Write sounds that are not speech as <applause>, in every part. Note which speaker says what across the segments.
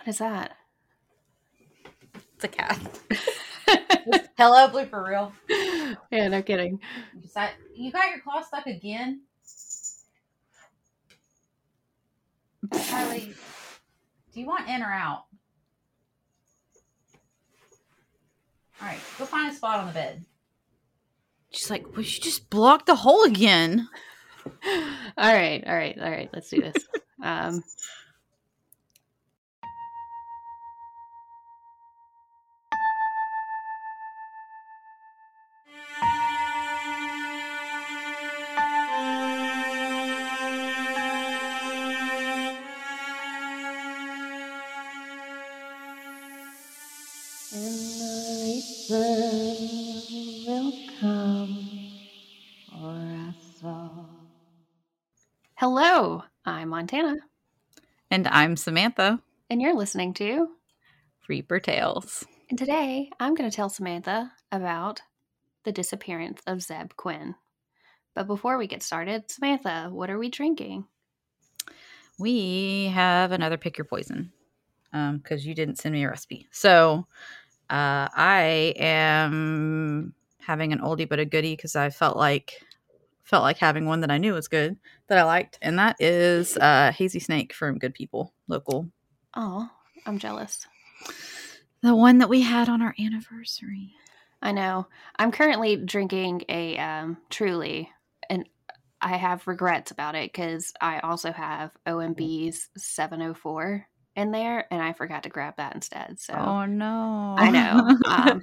Speaker 1: What is that?
Speaker 2: It's a cat. <laughs> Hello, blooper reel.
Speaker 1: yeah, no kidding.
Speaker 2: You decide- You got your claw stuck again, Charlie. Do you want in or out? All right, go find a spot on the bed.
Speaker 3: She's like, well, you just blocked the hole again. <laughs>
Speaker 1: all right, all right, all right. Let's do this. Um, Hello, I'm Montana,
Speaker 3: And I'm Samantha,
Speaker 1: and you're listening to.
Speaker 3: Reaper Tales.
Speaker 1: And today I'm going to tell Samantha about the disappearance of Zebb Quinn. But before we get started, Samantha, what are we drinking?
Speaker 3: We have another pick your poison because you didn't send me a recipe. So uh, I am having an oldie but a goodie because I felt like felt like having one that I knew was good that I liked, and that is uh, Hazy Snake from Good People local,
Speaker 1: Oh, I'm jealous.
Speaker 3: the one that we had on our anniversary.
Speaker 1: I know. I'm currently drinking a um, Truly, and I have regrets about it because I also have OMB's 704 in there, and I forgot to grab that instead. So
Speaker 3: Oh no!
Speaker 1: I know. <laughs> um,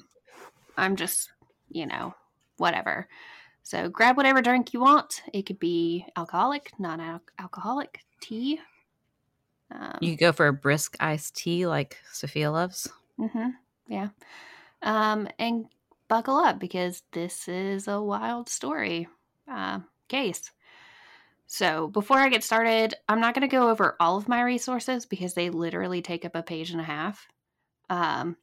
Speaker 1: I'm just, you know, whatever. So grab whatever drink you want. It could be alcoholic, non alcoholic, tea. Um,
Speaker 3: you go for a brisk iced tea like Sophia loves.
Speaker 1: Mm-hmm. Yeah. Um, and buckle up because this is a wild story uh, case. So before I get started, I'm not going to go over all of my resources because they literally take up a page and a half. Um,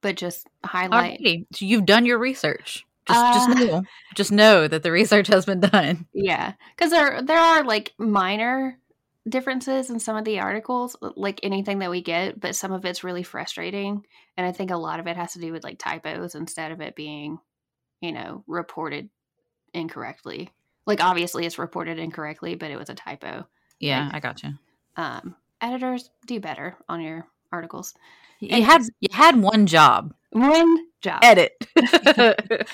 Speaker 1: but just highlight.
Speaker 3: Alrighty. So you've done your research. Just, just
Speaker 1: Uh,
Speaker 3: know, just know that the research has been done.
Speaker 1: Yeah, because there there are like minor differences in some of the articles, like anything that we get, but some of it's really frustrating, and I think a lot of it has to do with like typos instead of it being, you know, reported incorrectly. Like obviously it's reported incorrectly, but it was a typo.
Speaker 3: Yeah,
Speaker 1: Like-
Speaker 3: I got you.
Speaker 1: Um, editors do better on your articles.
Speaker 3: You had you had one job.
Speaker 1: One job.
Speaker 3: Edit. <laughs> <laughs>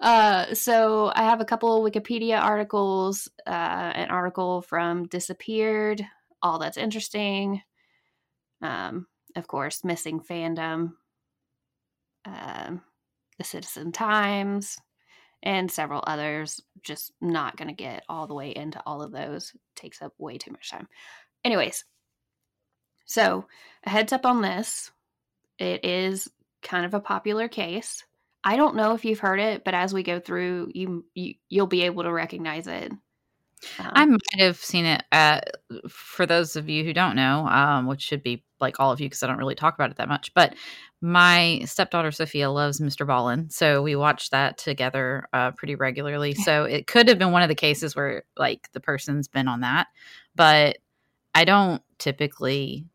Speaker 1: Uh, so I have a couple of Wikipedia articles, uh, an article from Disappeared, All That's Interesting, um, of course, Missing Fandom, um, The Citizen Times, and several others. Just not going to get all the way into all of those. Takes up way too much time. Anyways, so a heads up on this. It is kind of a popular case. I don't know if you've heard it, but as we go through, you, you you'll be able to recognize it. Um,
Speaker 3: I might have seen it. Uh, for those of you who don't know, um, which should be like all of you because I don't really talk about it that much. But my stepdaughter Sophia loves Mr. Ballen, so we watch that together uh, pretty regularly. So it could have been one of the cases where like the person's been on that, but I don't typically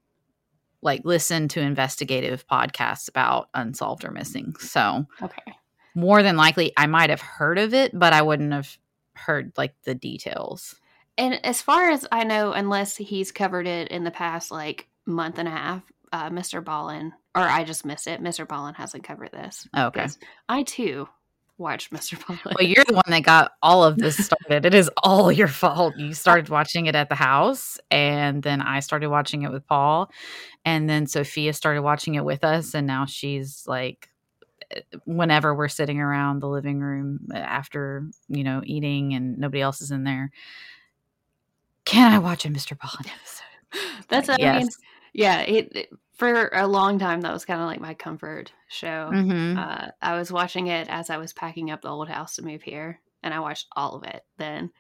Speaker 3: like listen to investigative podcasts about unsolved or missing. So
Speaker 1: okay.
Speaker 3: more than likely, I might have heard of it, but I wouldn't have heard like the details.
Speaker 1: And as far as I know, unless he's covered it in the past like month and a half, uh, Mr. Ballen, or I just missed it, Mr. Ballen hasn't covered this.
Speaker 3: Okay.
Speaker 1: I too watched Mr. Ballen.
Speaker 3: Well, you're the one that got all of this started. it is all your fault. You started watching it at the house, and then I started watching it with Paul, and then Sophia started watching it with us, and now she's like, eh, whenever we're sitting around the living room eh, after you know eating and nobody else is in there, can I watch a Mr. Ballen <laughs> episode?
Speaker 1: That's
Speaker 3: Like,
Speaker 1: I mean, yeah. It, it- for a long time that was kind of like my comfort show.
Speaker 3: Mhm.
Speaker 1: Uh, I was watching it as I was packing up the old house to move here, and I watched all of it then.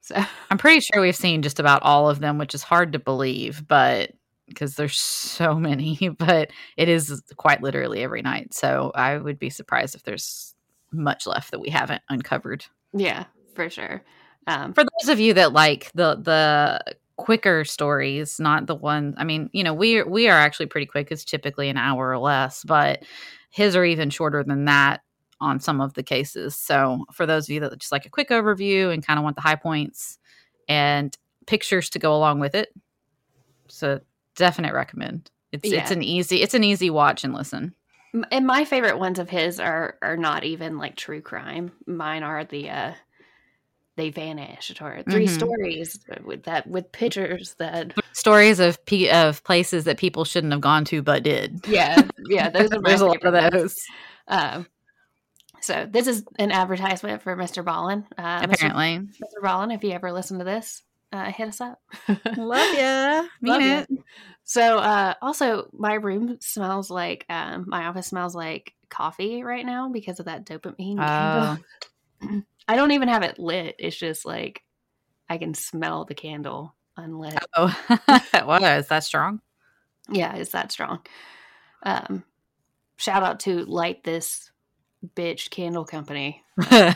Speaker 1: So
Speaker 3: I'm pretty sure we've seen just about all of them, which is hard to believe, but because there's so many, <laughs> but it is quite literally every night. So I would be surprised if there's much left that we haven't uncovered.
Speaker 1: yeah, for sure. Um,
Speaker 3: For those of you that like the the quicker stories, not the ones. I mean, you know, we we are actually pretty quick. It's typically an hour or less, but his are even shorter than that on some of the cases. So for those of you that just like a quick overview and kind of want the high points and pictures to go along with it, so definite recommend. It's it's an easy it's an easy watch and listen.
Speaker 1: And my favorite ones of his are are not even like true crime. Mine are the uh they vanished or 3
Speaker 3: Mhm.
Speaker 1: stories with that with pictures that
Speaker 3: Stories of pe- of places that people shouldn't have gone to but did.
Speaker 1: yeah yeah <laughs> those
Speaker 3: There's a lot of those.
Speaker 1: Um, so this is an advertisement for Mr. Ballen. Uh, Mr.
Speaker 3: Apparently,
Speaker 1: Mr. Ballen, if you ever listen to this, uh, hit us up. <laughs>
Speaker 3: love ya. Mean
Speaker 1: Love ya.
Speaker 3: it.
Speaker 1: So, uh, also, my room smells like um, my office smells like coffee right now because of that dopamine
Speaker 3: Oh. <laughs>
Speaker 1: I don't even have it lit. It's just like I can smell the candle unlit.
Speaker 3: Oh, <laughs> is that strong?
Speaker 1: Yeah, it's that strong. Um, shout out to Light This Bitch Candle Company. <laughs>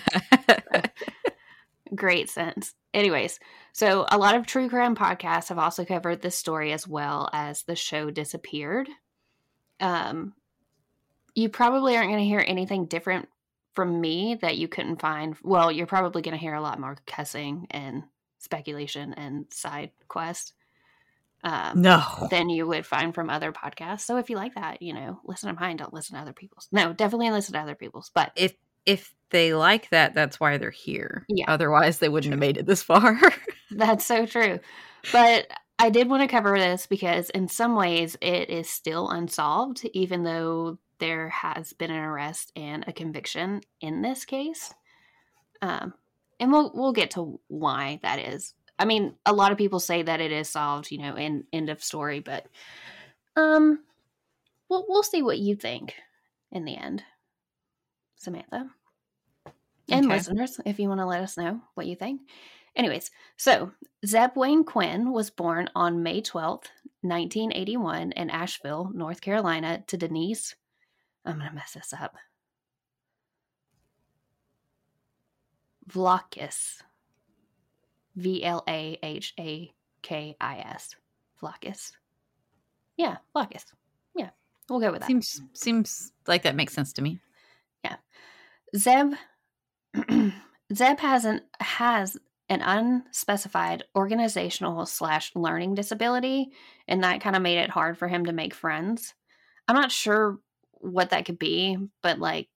Speaker 1: Great sense. Anyways, so a lot of true crime podcasts have also covered this story as well as the show disappeared. Um, you probably aren't going to hear anything different from me that you couldn't find. Well, you're probably going to hear a lot more cussing and speculation and side quest um,
Speaker 3: no.
Speaker 1: than you would find from other podcasts. So if you like that, you know, listen to mine. Don't listen to other people's. No, definitely listen to other people's. But
Speaker 3: If if they like that, that's why they're here.
Speaker 1: Yeah.
Speaker 3: Otherwise, they wouldn't have made it this far. <laughs>
Speaker 1: That's so true. But I did want to cover this because, in some ways, it is still unsolved, even though there has been an arrest and a conviction in this case. Um, and we'll we'll get to why that is. I mean, a lot of people say that it is solved, you know, in end of story, but um, we'll we'll see what you think in the end, Samantha. And
Speaker 3: Okay.
Speaker 1: listeners, if you want to let us know what you think. Anyways, so Zebb Wayne Quinn was born on May 12th, 1981, in Asheville, North Carolina, to Denise. I'm going to mess this up. Vlakis. V L A H A K I S. Vlakis. Yeah, Vlakis. Yeah, we'll go with that.
Speaker 3: seems seems like that makes sense to me.
Speaker 1: Yeah, Zebb <clears throat> Zebb has an has an unspecified organizational slash learning disability, and that kind of made it hard for him to make friends. I'm not sure what that could be, but like,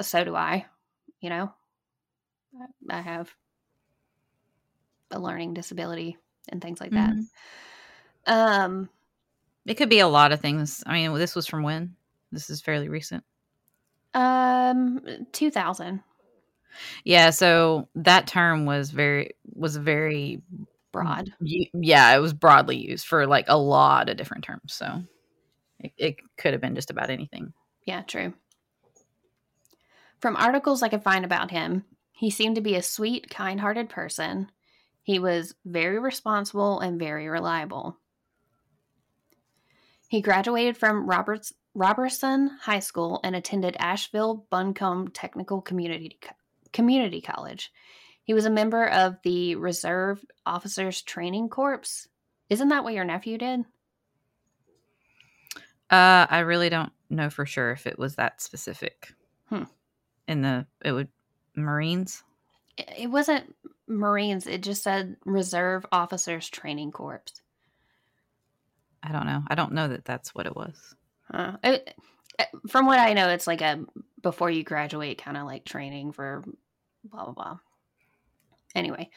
Speaker 1: so do I. You know, I- have a learning disability and things like that.
Speaker 3: Mhm.
Speaker 1: Um,
Speaker 3: It could be a lot of things. I mean, this was from when? This is fairly recent.
Speaker 1: um, two thousand
Speaker 3: Yeah, so that term was very was very
Speaker 1: broad.
Speaker 3: yeah, it was broadly used for like a lot of different terms. So it, it could have been just about anything.
Speaker 1: Yeah, true. From articles I could find about him, he seemed to be a sweet, kind hearted person. He was very responsible and very reliable. He graduated from Roberts, Robertson High School and attended Asheville Buncombe Technical Community, Community College. He was a member of the Reserve Officers Training Corps. Isn't that what your nephew did?
Speaker 3: Uh, I really don't know for sure if it was that specific.
Speaker 1: Hmm.
Speaker 3: In the it would Marines.
Speaker 1: It it wasn't Marines, it just said Reserve Officers Training Corps.
Speaker 3: I don't know. I don't know that that's what it was.
Speaker 1: Uh, it, uh, from what I know, it's like a before you graduate kind of like training for blah blah blah. Anyway,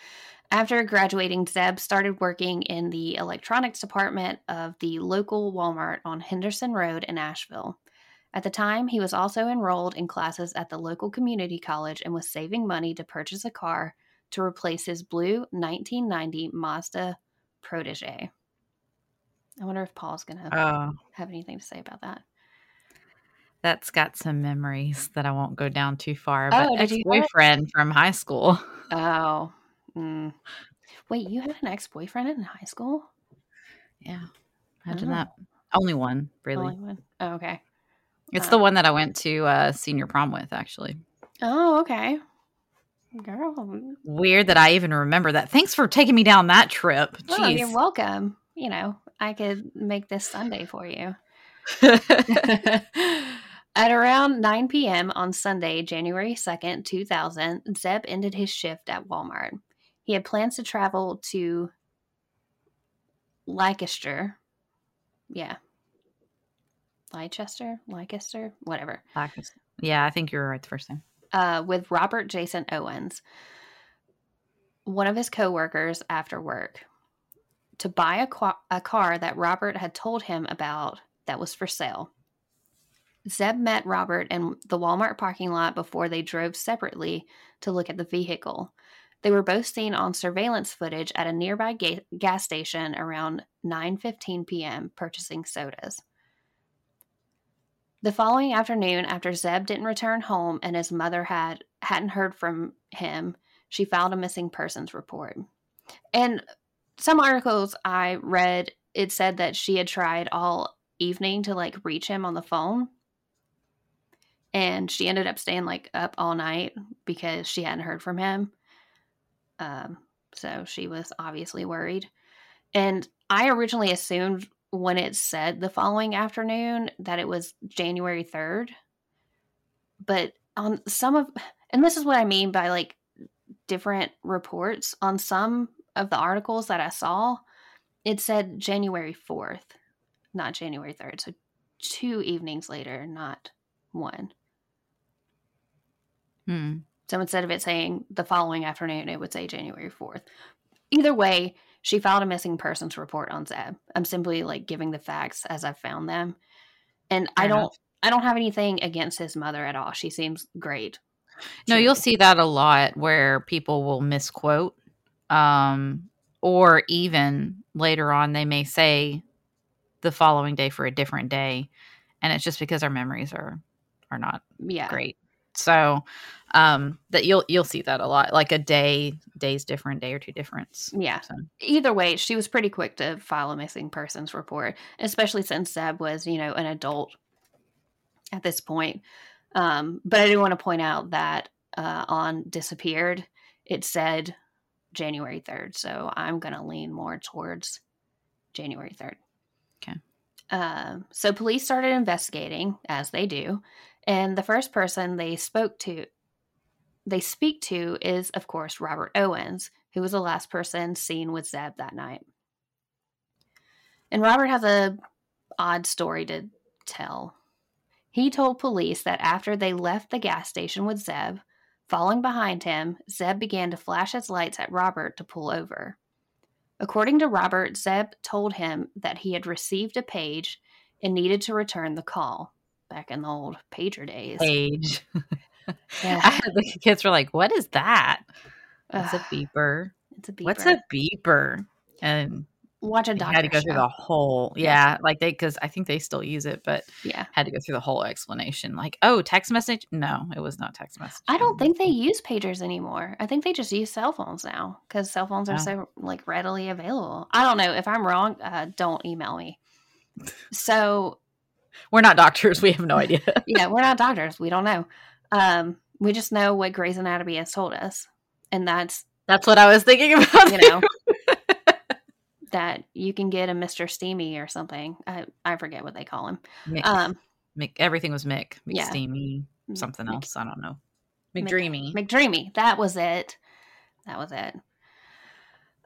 Speaker 1: after graduating, Zebb started working in the electronics department of the local Walmart on Henderson Road in Asheville. At the time, he was also enrolled in classes at the local community college and was saving money to purchase a car to replace his blue 1990 Mazda Protege. I wonder if Paul's going to
Speaker 3: Oh,
Speaker 1: have anything to say about that.
Speaker 3: That's got some memories that I won't go down too far.
Speaker 1: Oh,
Speaker 3: But
Speaker 1: you
Speaker 3: ex boyfriend from high school.
Speaker 1: Oh. Mm. <laughs> Wait, you had an ex boyfriend in high school?
Speaker 3: Yeah, imagine
Speaker 1: Oh.
Speaker 3: that. Only one, really.
Speaker 1: Only one. Oh, okay.
Speaker 3: It's
Speaker 1: Uh,
Speaker 3: the one that I went to uh, senior prom with, actually.
Speaker 1: Oh, okay. Girl.
Speaker 3: Weird that I even remember that. Thanks for taking me down that trip.
Speaker 1: Oh,
Speaker 3: Jeez.
Speaker 1: you're welcome. You know, I could make this Sunday for you. <laughs> <laughs> At around 9 p.m. on Sunday, January 2nd, 2000, Zebb ended his shift at Walmart. He had plans to travel to Leicester. Yeah. Leicester? Leicester? Whatever. Leicester.
Speaker 3: yeah, I think you were right the first time.
Speaker 1: Uh, with Robert Jason Owens, one of his coworkers after work, to buy a, qua- a car that Robert had told him about that was for sale. Zebb met Robert in the Walmart parking lot before they drove separately to look at the vehicle. They were both seen on surveillance footage at a nearby ga- gas station around 9:15 p.m. purchasing sodas. The following afternoon, after Zebb didn't return home and his mother had hadn't heard from him, she filed a missing persons report. And some articles I read, it said that she had tried all evening to like reach him on the phone and she ended up staying like up all night because she hadn't heard from him. Um, so she was obviously worried. And I originally assumed when it said the following afternoon that it was January 3rd. But on some of, and this is what I mean by like different reports, on some of the articles that I saw, it said January 4th, not January 3rd. So two evenings later, not one.
Speaker 3: Hmm.
Speaker 1: So instead of it saying the following afternoon, it would say January 4th. Either way, she filed a missing persons report on Zebb. I'm simply like giving the facts as I've found them. And I don't
Speaker 3: enough.
Speaker 1: I don't have anything against his mother at all. She seems great.
Speaker 3: No, you'll see that a lot where people will misquote. Um, or even later on, they may say the following day for a different day. And it's just because our memories are are not
Speaker 1: Yeah.
Speaker 3: great. So um that you'll you'll see that a lot. Like a day, days different, day or two difference.
Speaker 1: Yeah.
Speaker 3: So
Speaker 1: Either way, she was pretty quick to file a missing persons report, especially since Zebb was, you know, an adult at this point. Um, but I do want to point out that uh, on disappeared, it said January 3rd. So I'm going to lean more towards January 3rd.
Speaker 3: Okay.
Speaker 1: Um, so police started investigating, as they do. And the first person they spoke to, they speak to is, of course, Robert Owens, who was the last person seen with Zebb that night. And Robert has a odd story to tell. He told police that after they left the gas station with Zebb, following behind him, Zebb began to flash his lights at Robert to pull over. According to Robert, Zebb told him that he had received a page and needed to return the call back in the old pager days.
Speaker 3: page. <laughs>
Speaker 1: Yeah.
Speaker 3: I had the kids were like, What is that? It's a beeper.
Speaker 1: it's a beeper.
Speaker 3: What's a beeper? And
Speaker 1: Watch a doctor
Speaker 3: had to go through the whole yeah, like they because I think they still use it, but
Speaker 1: Yeah.
Speaker 3: had to go through the whole explanation. Like, oh, text message? No, it was not text message.
Speaker 1: I don't think they use pagers anymore. I think they just use cell phones now because cell phones are
Speaker 3: Oh.
Speaker 1: so like readily available. I don't know if I'm wrong. Uh, don't email me. <laughs> So
Speaker 3: we're not doctors. We have no idea. <laughs>
Speaker 1: yeah, we're not doctors. We don't know. Um, we just know what Grey's Anatomy has told us, and that's
Speaker 3: That's what I was thinking <laughs> about.
Speaker 1: you know that you can get a Mister Steamy or something. I I forget what they call him.
Speaker 3: Mick,
Speaker 1: Um,
Speaker 3: Mick, everything was Mick.
Speaker 1: yeah. Steamy,
Speaker 3: something
Speaker 1: Mc-
Speaker 3: else. I don't know.
Speaker 1: Mc-
Speaker 3: McDreamy.
Speaker 1: McDreamy. That was it. That was it.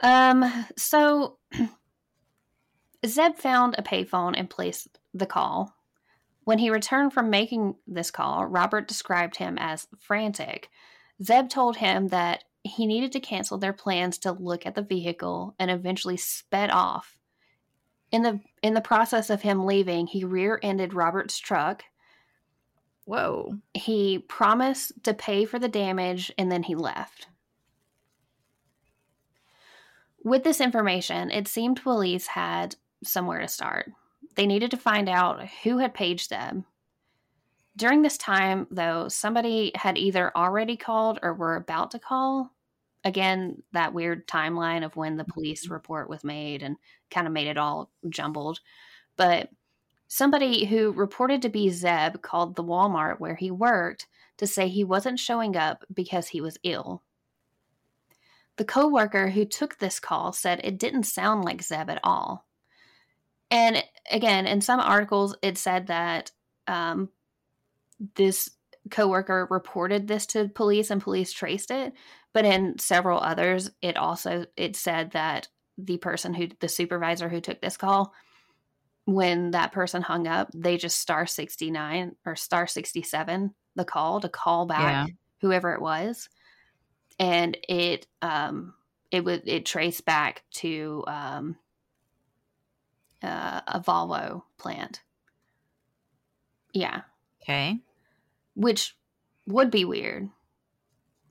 Speaker 1: Um, so <clears throat> Zebb found a payphone and placed the call. When he returned from making this call, Robert described him as frantic. Zebb told him that he needed to cancel their plans to look at the vehicle and eventually sped off. In the in the process of him leaving, he rear-ended Robert's truck
Speaker 3: Whoa.
Speaker 1: he promised to pay for the damage and then he left. With this information, it seemed police had somewhere to start. They needed to find out who had paged them. During this time, though, somebody had either already called or were about to call. Again, that weird timeline of when the mm-hmm. police report was made and kind of made it all jumbled. But somebody who reported to be Zebb called the Walmart where he worked to say he wasn't showing up because he was ill. the coworker who took this call said it didn't sound like Zebb at all. And again, in some articles, it said that um, this coworker reported this to police and police traced it. But in several others, it also it said that the person who the supervisor who took this call, when that person hung up, they just star sixty nine or star sixty seven the call to call back
Speaker 3: Yeah.
Speaker 1: whoever it was, and it um it would it traced back to um uh, a Volvo plant. Yeah,
Speaker 3: Okay.
Speaker 1: which would be weird.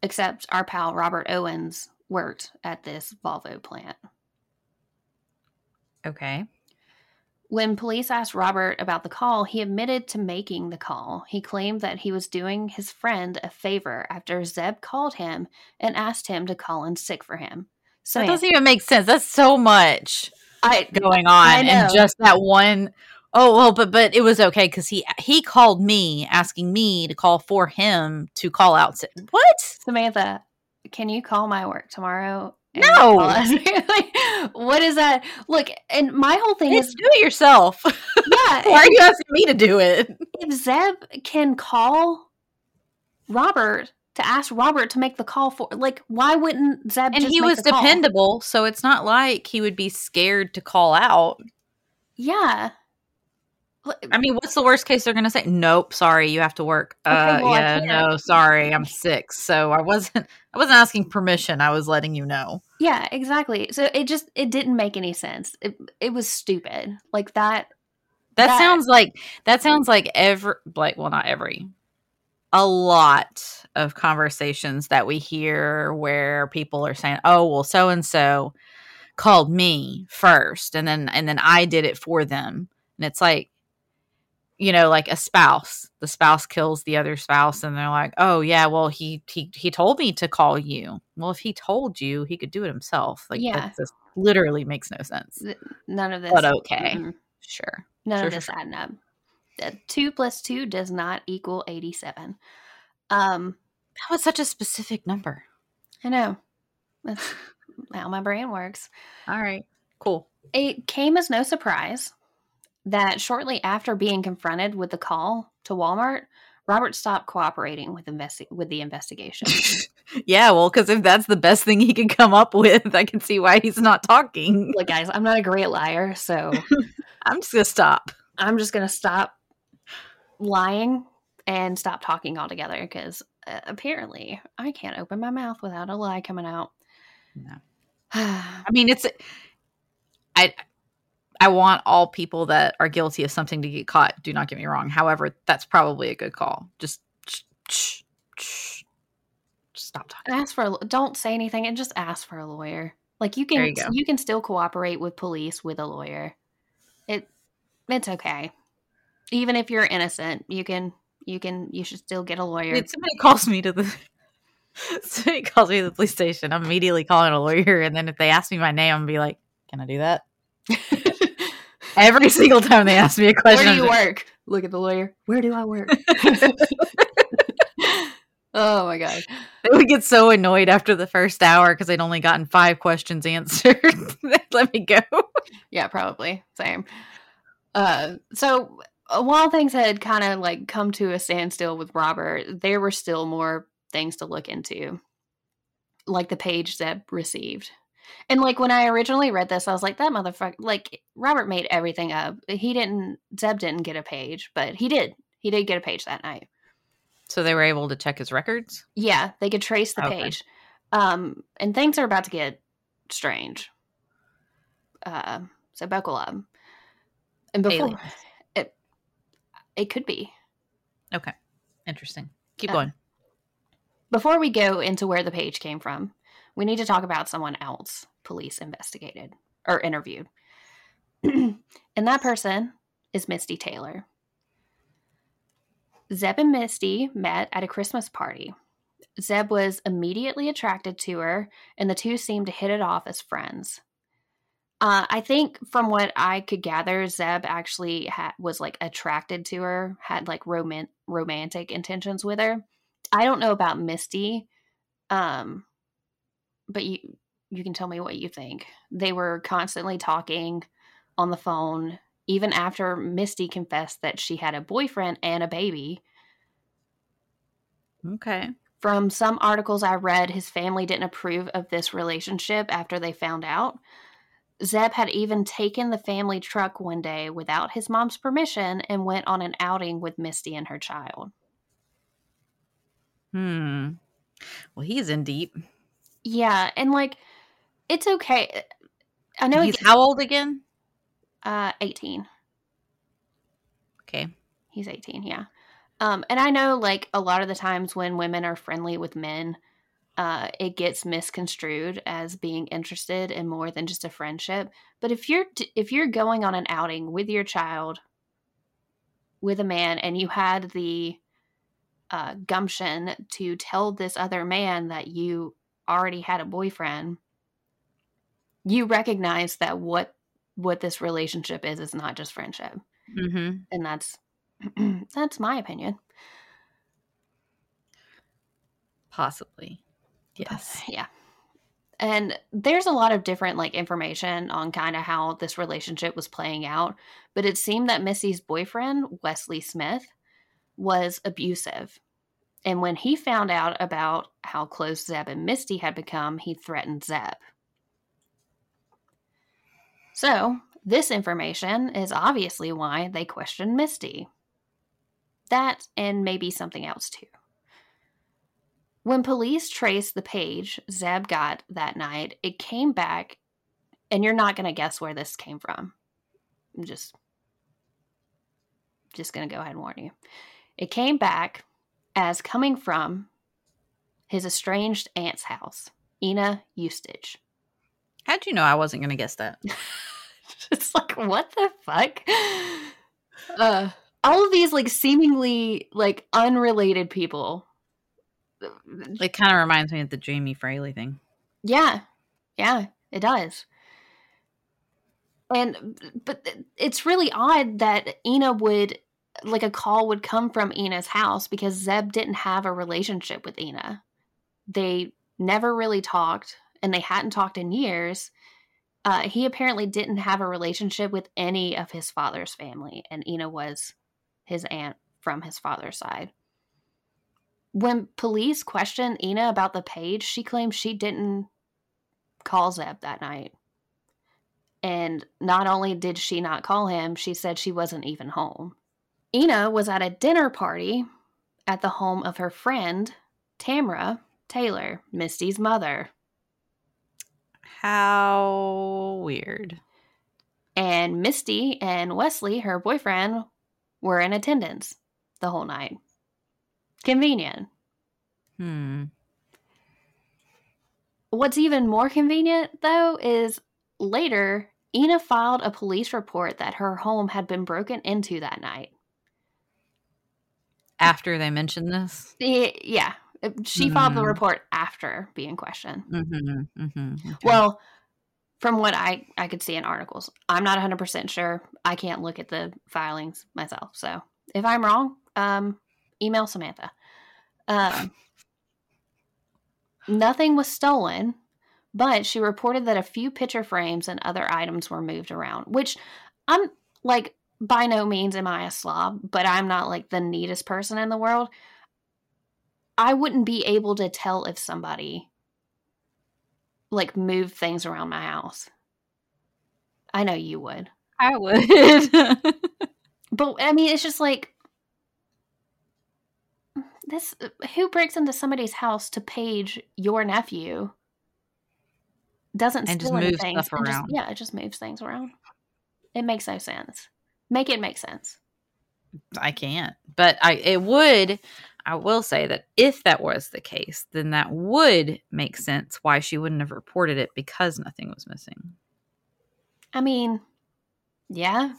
Speaker 1: Except our pal Robert Owens worked at this Volvo plant.
Speaker 3: Okay.
Speaker 1: When police asked Robert about the call, he admitted to making the call. He claimed that he was doing his friend a favor after Zebb called him and asked him to call in sick for him. So
Speaker 3: That doesn't even make sense. That's so much
Speaker 1: I
Speaker 3: going on and just that one oh well but but it was okay because he he called me asking me to call for him to call out what
Speaker 1: Samantha, can you call my work tomorrow?
Speaker 3: No. <laughs>
Speaker 1: Like, what is that? Look, and my whole thing
Speaker 3: Just
Speaker 1: is,
Speaker 3: do it yourself <laughs>
Speaker 1: yeah,
Speaker 3: why are you asking me to do it
Speaker 1: if Zebb can call Robert to ask Robert to make the call for, like, why wouldn't Zebb?
Speaker 3: and
Speaker 1: just
Speaker 3: he was
Speaker 1: the call?
Speaker 3: dependable so it's not like he would be scared to call out
Speaker 1: Yeah.
Speaker 3: I mean what's the worst case they're gonna say nope sorry you have to work
Speaker 1: Okay,
Speaker 3: uh
Speaker 1: well,
Speaker 3: yeah no sorry i'm sick so i wasn't <laughs> i wasn't asking permission i was letting you know
Speaker 1: Yeah, exactly. So it just it didn't make any sense. It it was stupid. Like that.
Speaker 3: That,
Speaker 1: That-
Speaker 3: sounds like that sounds like every like well not every a lot of conversations that we hear where people are saying, "Oh, well so and so called me first and then and then I did it for them." And it's like you know, like a spouse. The spouse kills the other spouse and they're like, "Oh, yeah, well he he he told me to call you." Well, if he told you, he could do it himself. Like
Speaker 1: Yeah.
Speaker 3: that just literally makes no sense.
Speaker 1: None of this.
Speaker 3: But okay.
Speaker 1: mm-mm.
Speaker 3: Sure.
Speaker 1: None
Speaker 3: Sure,
Speaker 1: of this
Speaker 3: sure.
Speaker 1: adding up. Uh, two plus two does not equal eighty-seven. Um,
Speaker 3: That was such a specific number.
Speaker 1: I know. That's how my brain works.
Speaker 3: All right. Cool.
Speaker 1: It came as no surprise that shortly after being confronted with the call to Walmart, Robert stopped cooperating with investi- with the investigation. <laughs>
Speaker 3: yeah, well, because if that's the best thing he could come up with, I can see why he's not talking.
Speaker 1: Look, guys, I'm not a great liar, so <laughs>
Speaker 3: I'm just gonna stop.
Speaker 1: I'm just gonna stop lying and stop talking altogether because uh, apparently I can't open my mouth without a lie coming out.
Speaker 3: No. <sighs> I mean, it's I I want all people that are guilty of something to get caught. Do not get me wrong. However, that's probably a good call. Just shh, shh, shh. Just stop talking.
Speaker 1: ask for a, don't say anything and just ask for a lawyer. Like you can
Speaker 3: you
Speaker 1: you can still cooperate with police with a lawyer. It it's okay. Even if you're innocent, you can you can you should still get a lawyer.
Speaker 3: If somebody calls me to the <laughs> somebody calls me to the police station, I'm immediately calling a lawyer, and then if they ask me my name, I'm be like, "Can I do that?" <laughs> Every single time they ask me a question,
Speaker 1: Where
Speaker 3: do
Speaker 1: you
Speaker 3: just-
Speaker 1: work? Look at the lawyer. Where do I work? <laughs> oh my god.
Speaker 3: They would get so annoyed after the first hour because they'd only gotten five questions answered. They'd let me go.
Speaker 1: Yeah, probably. Same. Uh, so while things had kind of like come to a standstill with Robert, there were still more things to look into, like the page Zebb received. And like when I originally read this, I was like, that motherfucker, like Robert made everything up. He didn't, Zebb didn't get a page, but he did. He did get a page that night.
Speaker 3: So they were able to check his records.
Speaker 1: Yeah, they could trace the
Speaker 3: Okay.
Speaker 1: page. Um, and things are about to get strange. Uh, so buckle up. And before
Speaker 3: Aliens.
Speaker 1: It, could be.
Speaker 3: Okay, interesting. Keep
Speaker 1: Uh,
Speaker 3: going.
Speaker 1: Before we go into where the page came from, we need to talk about someone else police investigated or interviewed. <clears throat> and that person is Misty Taylor. Zebb and Misty met at a Christmas party. Zebb was immediately attracted to her, and the two seemed to hit it off as friends. Uh, I think from what I could gather, Zebb actually ha- was like attracted to her, had like roman- romantic intentions with her. I don't know about Misty. Um, but you you can tell me what you think. They were constantly talking on the phone even after Misty confessed that she had a boyfriend and a baby.
Speaker 3: Okay.
Speaker 1: From some articles I read, his family didn't approve of this relationship after they found out. Zebb had even taken the family truck one day without his mom's permission and went on an outing with Misty and her child.
Speaker 3: Hmm. Well, he's in deep.
Speaker 1: Yeah, and like it's okay. I know
Speaker 3: he's
Speaker 1: it-
Speaker 3: how old again?
Speaker 1: uh 18.
Speaker 3: Okay.
Speaker 1: He's 18, yeah. Um, and I know, like, a lot of the times when women are friendly with men, uh, it gets misconstrued as being interested in more than just a friendship. But if you're if you're going on an outing with your child, with a man, and you had the uh, gumption to tell this other man that you already had a boyfriend, you recognize that what what this relationship is is not just friendship
Speaker 3: Mm-hmm.
Speaker 1: and that's <clears throat> that's my opinion.
Speaker 3: Possibly. Yes.
Speaker 1: Yeah. And there's a lot of different like information on kind of how this relationship was playing out, but it seemed that Missy's boyfriend, Wesley Smith, was abusive. And when he found out about how close Zebb and Misty had become, he threatened Zebb. So, this information is obviously why they questioned Misty. That and maybe something else too. When police traced the page Zebb got that night, it came back, and you're not going to guess where this came from. I'm just, just going to go ahead and warn you. It came back as coming from his estranged aunt's house, Ina Ustich.
Speaker 3: How'd you know I wasn't going to guess that? <laughs>
Speaker 1: it's like what the fuck uh all of these like seemingly like unrelated people
Speaker 3: It kind of reminds me of the Jamie Fraley thing.
Speaker 1: yeah yeah it does and but it's really odd that ina would like a call would come from ina's house because zebb didn't have a relationship with ina they never really talked and they hadn't talked in years uh, he apparently didn't have a relationship with any of his father's family, and Ina was his aunt from his father's side. When police questioned Ina about the page, she claimed she didn't call Zebb that night. And not only did she not call him, she said she wasn't even home. Ina was at a dinner party at the home of her friend, Tamra Taylor, Misty's mother.
Speaker 3: How weird.
Speaker 1: And Misty and Wesley, her boyfriend, were in attendance the whole night. Convenient.
Speaker 3: Hmm.
Speaker 1: What's even more convenient, though, is later, Ina filed a police report that her home had been broken into that night.
Speaker 3: After they mentioned this.
Speaker 1: Yeah, she filed the
Speaker 3: Hmm.
Speaker 1: report after being questioned.
Speaker 3: Mm-hmm. Mm-hmm.
Speaker 1: Well, from what I, I could see in articles, I'm not 100% sure. I can't look at the filings myself. So if I'm wrong, um, email Samantha. Um, nothing was stolen, but she reported that a few picture frames and other items were moved around, which I'm like, by no means am I a slob, but I'm not like the neatest person in the world. I wouldn't be able to tell if somebody like moved things around my house. I know you would.
Speaker 3: I would. <laughs>
Speaker 1: But I mean it's just like this uh, who breaks into somebody's house to page your nephew doesn't
Speaker 3: And just
Speaker 1: steal
Speaker 3: moves
Speaker 1: anything
Speaker 3: stuff
Speaker 1: and just- yeah, it just moves things around. It makes no sense. Make it make sense.
Speaker 3: I can't. But I it would I will say that if that was the case, then that would make sense why she wouldn't have reported it because nothing was missing.
Speaker 1: I mean, yeah,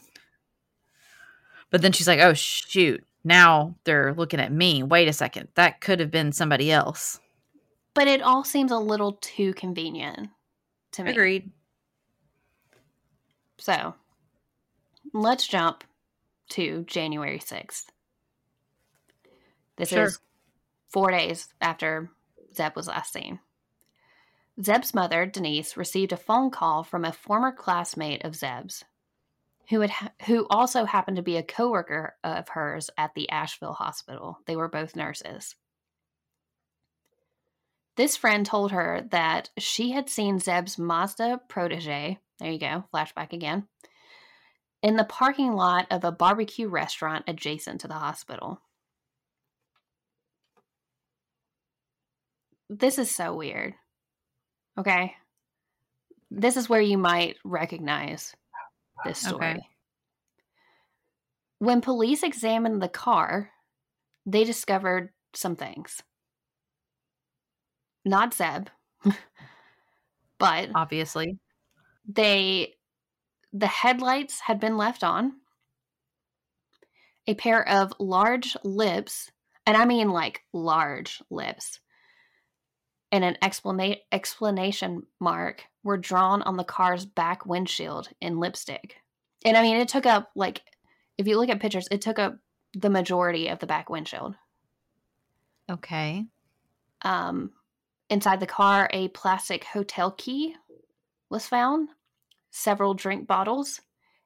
Speaker 3: But then she's like, "Oh shoot. Now they're looking at me. Wait a second. That could have been somebody else."
Speaker 1: but it all seems a little too convenient to me.
Speaker 3: Agreed.
Speaker 1: So let's jump to January 6th. This
Speaker 3: Sure.
Speaker 1: is four days after Zebb was last seen. Zebb's mother, Denise, received a phone call from a former classmate of Zebb's, who had ha- who also happened to be a coworker of hers at the Asheville hospital. They were both nurses. This friend told her that she had seen Zebb's Mazda protege. There you go, flashback again. In the parking lot of a barbecue restaurant adjacent to the hospital. This is so weird. Okay. This is where you might recognize this story.
Speaker 3: Okay.
Speaker 1: When police examined the car, they discovered some things. Not Zebb, <laughs> but
Speaker 3: Obviously.
Speaker 1: they the headlights had been left on. A pair of large lips, and I mean like large lips, and an explana- explanation mark were drawn on the car's back windshield in lipstick. And I mean, it took up like, if you look at pictures, it took up the majority of the back windshield.
Speaker 3: Okay.
Speaker 1: Um, inside the car, a plastic hotel key was found, several drink bottles,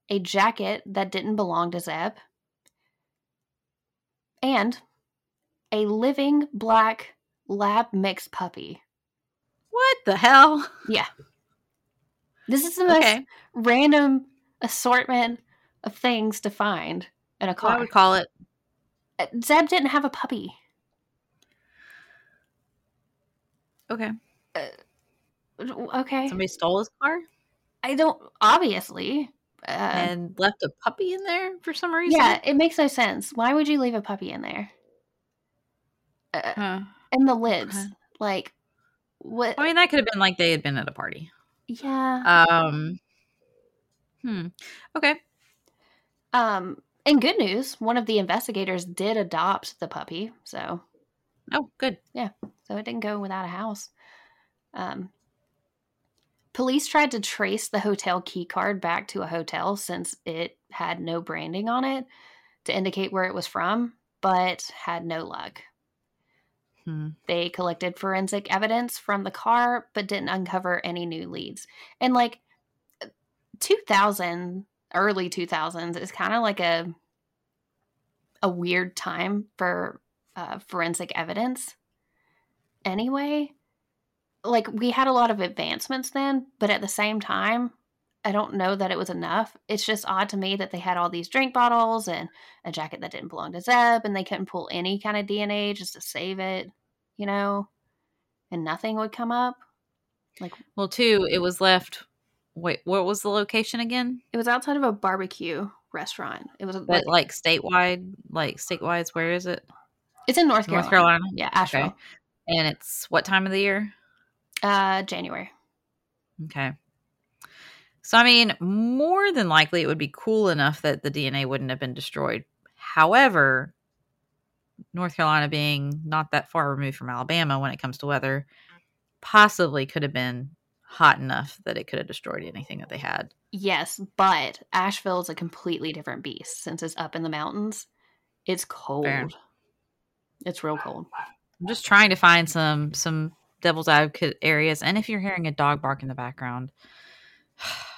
Speaker 1: a jacket that didn't belong to Zebb, and a living black lab mixed puppy.
Speaker 3: What the hell?
Speaker 1: Yeah. This is the most
Speaker 3: Okay.
Speaker 1: random assortment of things to find in a car.
Speaker 3: I would call it.
Speaker 1: Uh, Zebb didn't have a puppy.
Speaker 3: Okay.
Speaker 1: Okay.
Speaker 3: Somebody stole his car
Speaker 1: I don't, obviously. Uh,
Speaker 3: and left a puppy in there for some reason.
Speaker 1: Yeah, it makes no sense. Why would you leave a puppy in there? Uh,
Speaker 3: Huh.
Speaker 1: And the lids,
Speaker 3: Okay.
Speaker 1: like what?
Speaker 3: I mean, that could have been like they had been at a party.
Speaker 1: yeah.
Speaker 3: Um. Hmm. Okay.
Speaker 1: Um. And good news, one of the investigators did adopt the puppy, so
Speaker 3: Oh, good. Yeah.
Speaker 1: So it didn't go without a house. Um. Police tried to trace the hotel key card back to a hotel since it had no branding on it to indicate where it was from, but had no luck.
Speaker 3: Hmm.
Speaker 1: They collected forensic evidence from the car, but didn't uncover any new leads. And like 2000, early 2000s is kind of like a a weird time for uh, forensic evidence. Anyway, like we had a lot of advancements then, but at the same time, I don't know that it was enough. It's just odd to me that they had all these drink bottles and a jacket that didn't belong to Zebb, and they couldn't pull any kind of DNA just to save it, you know, and nothing would come up. Like
Speaker 3: Well, two, it was left. Wait, what was the location again?
Speaker 1: it was outside of a barbecue restaurant. It was
Speaker 3: But like statewide, like statewide, where is it?
Speaker 1: it's in North Carolina.
Speaker 3: North Carolina.
Speaker 1: Yeah, Asheville.
Speaker 3: Okay. And it's what time of the year?
Speaker 1: Uh, January.
Speaker 3: Okay. So, I mean, more than likely it would be cool enough that the DNA wouldn't have been destroyed. However, North Carolina being not that far removed from Alabama when it comes to weather, possibly could have been hot enough that it could have destroyed anything that they had.
Speaker 1: Yes, but Asheville is a completely different beast since it's up in the mountains. It's cold.
Speaker 3: Fair.
Speaker 1: It's real cold.
Speaker 3: I'm just trying to find some some devil's advocate areas. And if you're hearing a dog bark in the background, <sighs>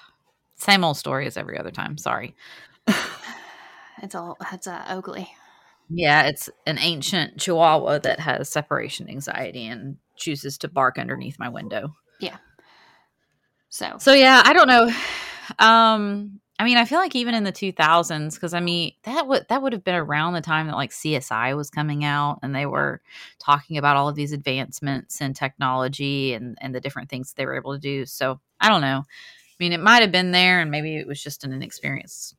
Speaker 3: same old story as every other time. Sorry. <sighs>
Speaker 1: It's all it's uh, Oakley.
Speaker 3: Yeah, it's an ancient chihuahua that has separation anxiety and chooses to bark underneath my window. Yeah.
Speaker 1: So
Speaker 3: So yeah, I don't know. <sighs> Um I mean, I feel like even in the 2000s cuz I mean, that would that would have been around the time that like CSI was coming out and they were talking about all of these advancements in technology and and the different things they were able to do. So, I don't know. Mean, it might have been there and maybe it was just an inexperienced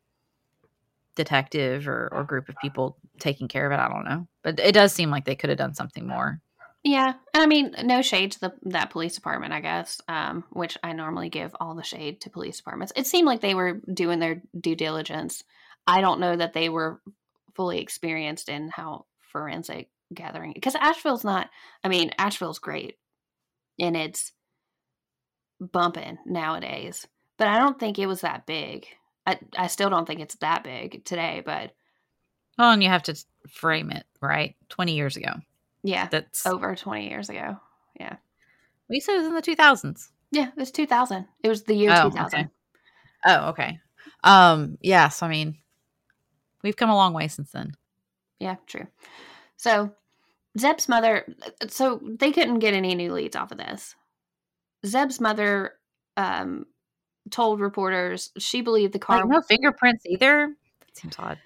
Speaker 3: detective or, or group of people taking care of it. I don't know. But it does seem like they could have done something more.
Speaker 1: yeah, and I mean, no shade to the that police department, I guess. Um, which I normally give all the shade to police departments. It seemed like they were doing their due diligence. I don't know that they were fully experienced in how forensic gathering because Asheville's not. I mean, Asheville's great, and it's bumping nowadays. But I don't think it was that big. I I still don't think it's that big today. But
Speaker 3: Oh, and you have to frame it, right? 20 years ago.
Speaker 1: yeah,
Speaker 3: That's
Speaker 1: over twenty years ago. Yeah.
Speaker 3: We said it was in the 2000s.
Speaker 1: Yeah, it was 2000. It was the year
Speaker 3: Oh,
Speaker 1: 2000.
Speaker 3: okay. Oh, okay. Um, yeah. So I mean, we've come a long way since then.
Speaker 1: Yeah, true. So Zebb's mother, so they couldn't get any new leads off of this. Zebb's mother um, told reporters she believed the car
Speaker 3: Like no fingerprints either. That seems odd.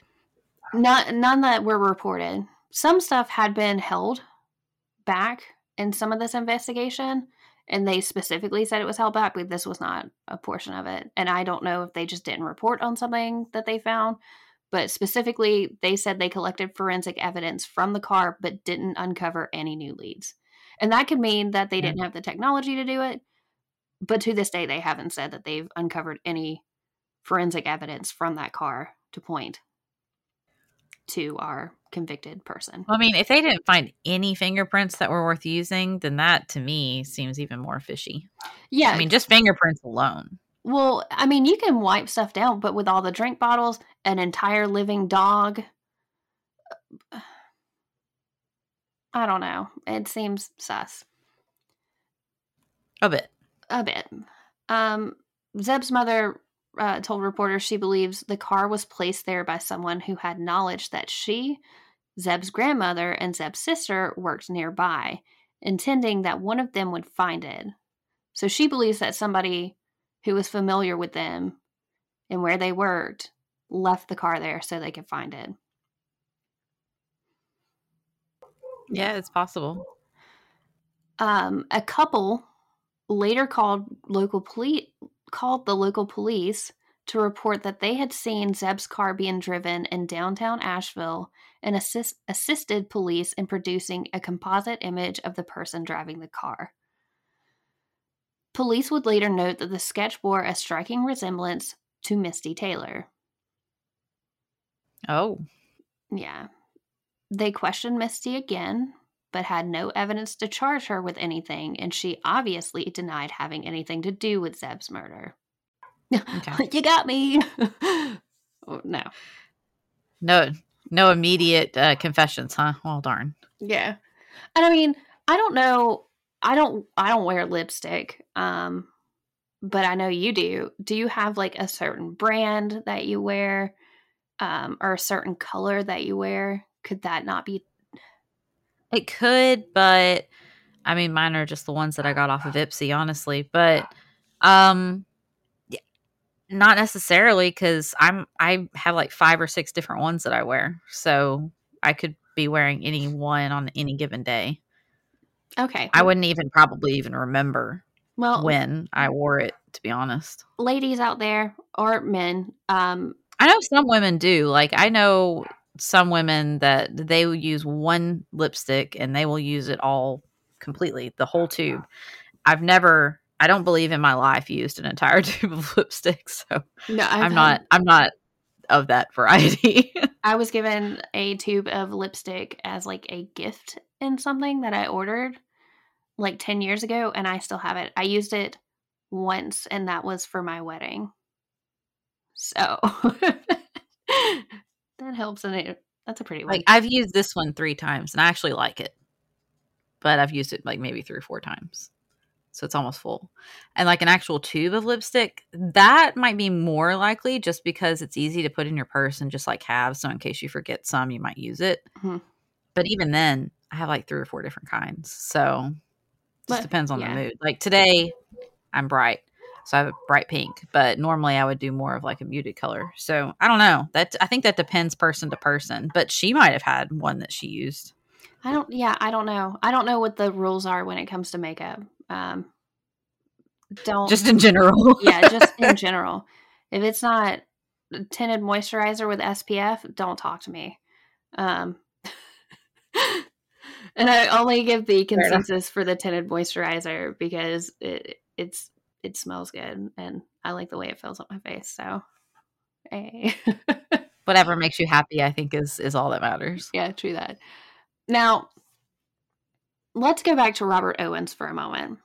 Speaker 1: None, none that were reported. Some stuff had been held back in some of this investigation, and they specifically said it was held back, but this was not a portion of it. And I don't know if they just didn't report on something that they found, but specifically, they said they collected forensic evidence from the car but didn't uncover any new leads. And that could mean that they
Speaker 3: Yeah.
Speaker 1: didn't have the technology to do it, but to this day, they haven't said that they've uncovered any forensic evidence from that car to point to our convicted person.
Speaker 3: I mean, if they didn't find any fingerprints that were worth using, then that to me seems even more fishy.
Speaker 1: Yeah,
Speaker 3: I mean, just fingerprints alone.
Speaker 1: well, I mean, you can wipe stuff down, but with all the drink bottles, an entire living dog, uh, I don't know. It seems sus
Speaker 3: A bit.
Speaker 1: A bit. Um, Zebb's mother uh, told reporters she believes the car was placed there by someone who had knowledge that she, Zebb's grandmother, and Zebb's sister worked nearby, intending that one of them would find it. So she believes that somebody who was familiar with them and where they worked left the car there so they could find it.
Speaker 3: Yeah, it's possible.
Speaker 1: Um, a couple later called local police called the local police to report that they had seen Zebb's car being driven in downtown Asheville and assist, assisted police in producing a composite image of the person driving the car. Police would later note that the sketch bore a striking resemblance to Misty Taylor.
Speaker 3: Oh,
Speaker 1: Yeah. They questioned Misty again, but had no evidence to charge her with anything, and she obviously denied having anything to do with Zebb's murder.
Speaker 3: okay. <laughs>
Speaker 1: you got me. <laughs> Oh, no.
Speaker 3: No, no immediate uh, confessions, huh? Well, darn.
Speaker 1: Yeah. And I mean, I don't know. I don't I don't wear lipstick. Um but I know you do. Do you have like a certain brand that you wear um or a certain color that you wear? Could that not be
Speaker 3: It could, but I mean, mine are just the ones that I got off of Ipsy, honestly. But um, yeah, not necessarily because I'm I have like five or six different ones that I wear, so I could be wearing any one on any given day.
Speaker 1: Okay.
Speaker 3: I wouldn't even probably even remember
Speaker 1: well
Speaker 3: when I wore it, to be honest.
Speaker 1: ladies out there or men, um
Speaker 3: I know some women do. Like I know some women that they will use one lipstick and they will use it all completely, the whole uh-huh. tube. I've never I don't believe in my life used an entire <laughs> tube of lipstick, so
Speaker 1: no,
Speaker 3: I'm
Speaker 1: had-
Speaker 3: not I'm not of that <laughs> variety.
Speaker 1: I was given a tube of lipstick as like a gift in something that I ordered like 10 years ago and I still have it. I used it once and that was for my wedding. So <laughs> that helps and it that's a pretty one.
Speaker 3: like I've used this one 3 times and I actually like it. But I've used it like maybe 3 or 4 times. So it's almost full. And like an actual tube of lipstick, that might be more likely just because it's easy to put in your purse and just like have. So in case you forget some, you might use it.
Speaker 1: Mhm.
Speaker 3: But even then, I have like three or four different kinds. So it just
Speaker 1: But,
Speaker 3: depends on
Speaker 1: yeah.
Speaker 3: the mood. Like today, I'm bright. So I have a bright pink, but normally I would do more of like a muted color. So I don't know. That I think that depends person to person. But she might have had one that she used.
Speaker 1: I don't yeah, I don't know. I don't know what the rules are when it comes to makeup. Um don't
Speaker 3: Just in general. <laughs>
Speaker 1: yeah, just in <laughs> general. If it's not tinted moisturizer with SPF, don't talk to me. Um, <laughs> and I only give the consensus for the tinted moisturizer because it it's it smells good and I like the way it feels on my face. So, hey. <laughs>
Speaker 3: Whatever makes you happy, I think is is all that matters.
Speaker 1: yeah, true that. Now, let's go back to Robert Owens for a moment.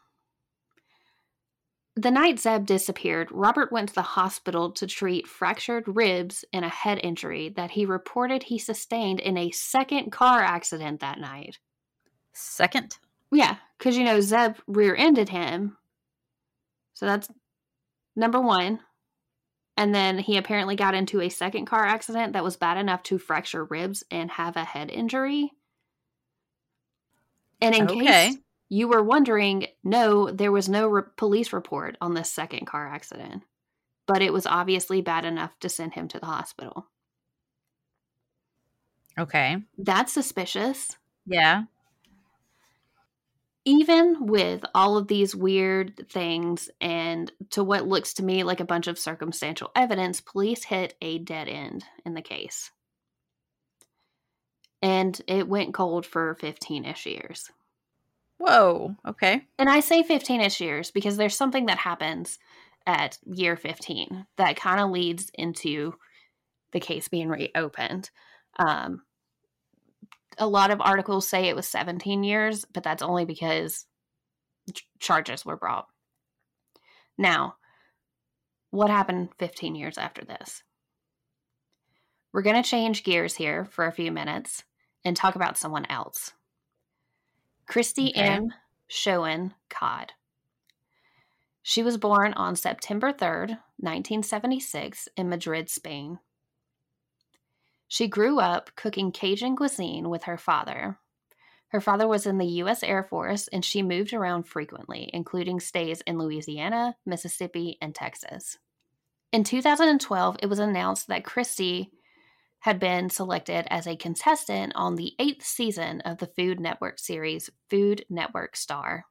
Speaker 1: The night Zebb disappeared, Robert went to the hospital to treat fractured ribs and a head injury that he reported he sustained in a second car accident that night.
Speaker 3: Second.
Speaker 1: Yeah, because you know Zebb rear-ended him, so that's number one. And then he apparently got into a second car accident that was bad enough to fracture ribs and have a head injury. And in
Speaker 3: Okay.
Speaker 1: case you were wondering, no, there was no re- police report on this second car accident, but it was obviously bad enough to send him to the hospital.
Speaker 3: Okay.
Speaker 1: That's suspicious.
Speaker 3: Yeah.
Speaker 1: Even with all of these weird things and to what looks to me like a bunch of circumstantial evidence, police hit a dead end in the case. And it went cold for 15 ish years.
Speaker 3: Whoa. Okay.
Speaker 1: And I say 15 ish years because there's something that happens at year 15 that kind of leads into the case being reopened. Um, a lot of articles say it was 17 years, but that's only because ch- charges were brought. Now, what happened 15 years after this? We're going to change gears here for a few minutes and talk about someone else. Cristie
Speaker 3: Okay.
Speaker 1: M. Schoen Codd. She was born on September 3rd, 1976, in Madrid, Spain. She grew up cooking Cajun cuisine with her father. Her father was in the U.S. Air Force and she moved around frequently, including stays in Louisiana, Mississippi, and Texas. In 2012, it was announced that Cristie had been selected as a contestant on the eighth season of the Food Network series Food Network Star.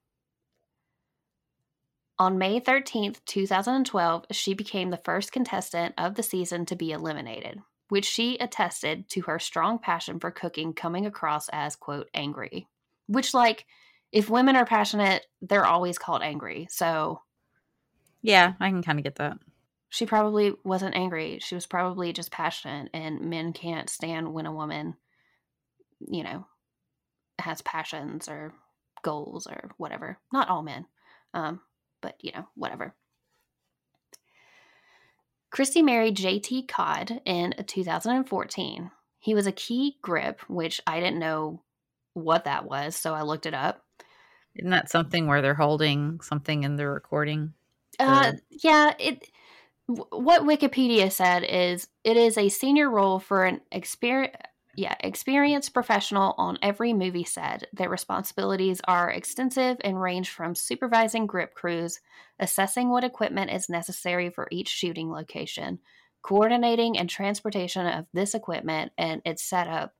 Speaker 1: On May 13, 2012, she became the first contestant of the season to be eliminated, which she attested to her strong passion for cooking coming across as, quote, angry. Which, like, if women are passionate, they're always called angry. So
Speaker 3: Yeah, I can kind of get that.
Speaker 1: she probably wasn't angry. She was probably just passionate, and men can't stand when a woman, you know, has passions or goals or whatever. Not all men, um, but you know, whatever. Cristie married JT Codd in 2014. He was a key grip, which I didn't know what that was, so I looked it up.
Speaker 3: Isn't that something where they're holding something in the recording?
Speaker 1: Uh, yeah, it. What Wikipedia said is it is a senior role for an experience. Yeah, experienced professional on every movie set. Their responsibilities are extensive and range from supervising grip crews, assessing what equipment is necessary for each shooting location, coordinating and transportation of this equipment and its setup,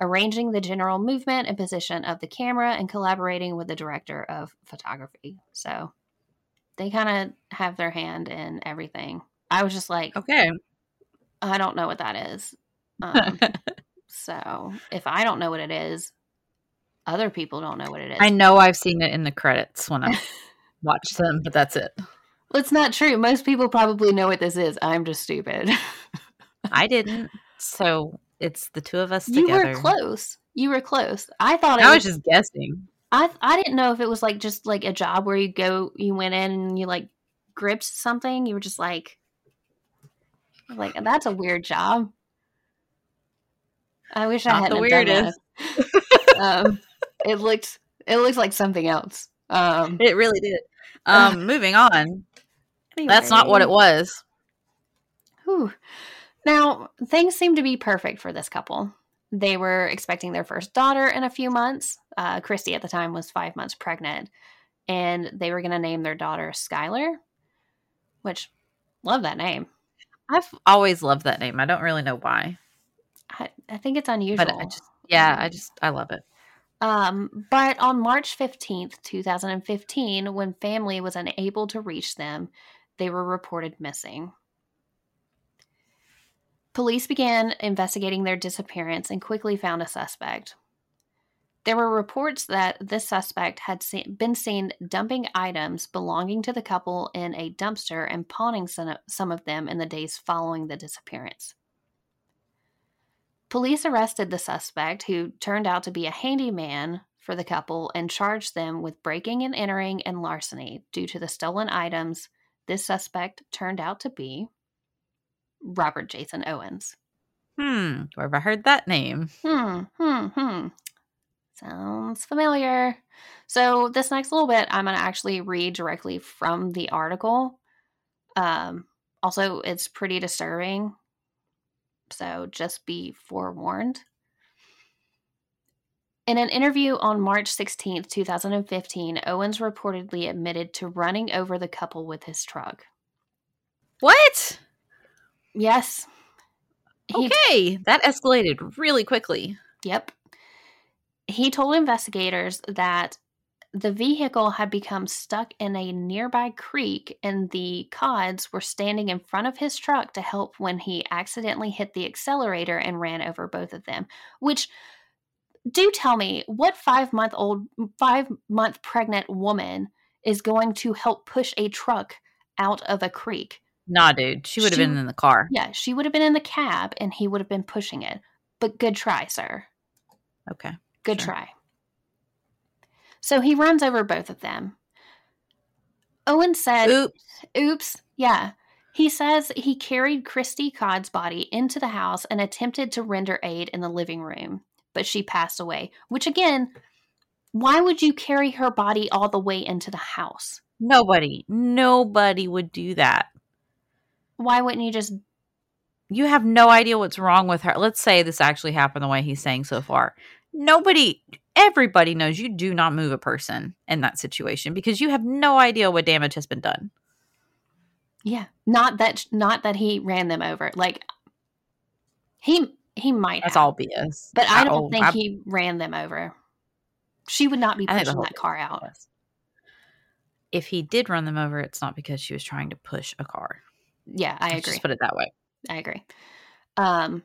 Speaker 1: arranging the general movement and position of the camera, and collaborating with the director of photography. So they kind of have their hand in everything. I was just like,
Speaker 3: Okay.
Speaker 1: I don't know what that is. <laughs> Um, so if I don't know what it is, other people don't know what it is.
Speaker 3: I know I've seen it in the credits when I <laughs> watch them, but that's it.
Speaker 1: Well, it's not true. Most people probably know what this is. I'm just stupid. <laughs>
Speaker 3: I didn't. So it's the two of us together.
Speaker 1: you were close. You were close. I thought
Speaker 3: I
Speaker 1: was,
Speaker 3: was just guessing.
Speaker 1: I I didn't know if it was like just like a job where you go, you went in and you like gripped something. You were just like, like that's a weird job. I wish I
Speaker 3: Not the
Speaker 1: hadn't done
Speaker 3: weirdest.
Speaker 1: that. um, it looked it looks like something else. Um,
Speaker 3: It really did. <laughs> Um, moving on. That's not what it was.
Speaker 1: Whew. Now, things seem to be perfect for this couple. They were expecting their first daughter in a few months. Uh, Cristie at the time was five months pregnant, and they were going to name their daughter Skylar, which love that name.
Speaker 3: I've always loved that name. I don't really know why,
Speaker 1: I, I think it's unusual.
Speaker 3: but I just yeah, I just I love it.
Speaker 1: Um, but on March 15th, 2015, when family was unable to reach them, they were reported missing. Police began investigating their disappearance and quickly found a suspect. There were reports that this suspect had se- been seen dumping items belonging to the couple in a dumpster and pawning some some of them in the days following the disappearance. Police arrested the suspect, who turned out to be a handyman for the couple, and charged them with breaking and entering and larceny due to the stolen items. This suspect turned out to be Robert Jason Owens.
Speaker 3: Hmm. Where have I heard that name?
Speaker 1: Hmm, hmm, hmm. Sounds familiar. So, this next little bit, I'm going to actually read directly from the article. Um, also, it's pretty disturbing. So, just be forewarned. In an interview on March 16th, 2015, Owens reportedly admitted to running over the couple with his truck.
Speaker 3: What?
Speaker 1: Yes. He
Speaker 3: Okay, that escalated really quickly.
Speaker 1: Yep. He told investigators that the vehicle had become stuck in a nearby creek and the Codds were standing in front of his truck to help when he accidentally hit the accelerator and ran over both of them. Which, do tell me, what five month old, five month pregnant woman is going to help push a truck out of a creek?
Speaker 3: Nah, dude, she would have been in the car.
Speaker 1: Yeah, she would have been in the cab and he would have been pushing it. But good try, sir.
Speaker 3: Okay.
Speaker 1: Good
Speaker 3: Sure.
Speaker 1: try. So he runs over both of them. Owen said,
Speaker 3: Oops.
Speaker 1: Oops. Yeah. He says he carried Cristie Codd's body into the house and attempted to render aid in the living room, but she passed away. Which, again, why would you carry her body all the way into the house?
Speaker 3: Nobody, nobody would do that.
Speaker 1: Why wouldn't you just.
Speaker 3: You have no idea what's wrong with her. Let's say this actually happened the way he's saying so far. Nobody, everybody knows you do not move a person in that situation because you have no idea what damage has been done.
Speaker 1: Yeah. Not that not that he ran them over. Like he he might
Speaker 3: That's
Speaker 1: have.
Speaker 3: all BS.
Speaker 1: But I don't
Speaker 3: oh,
Speaker 1: think
Speaker 3: I-
Speaker 1: he ran them over. She would not be
Speaker 3: I think the
Speaker 1: pushing that car out.
Speaker 3: If he did run them over, it's not because she was trying to push a car.
Speaker 1: Yeah, I
Speaker 3: Let's
Speaker 1: agree.
Speaker 3: Just put it that way.
Speaker 1: I agree. Um,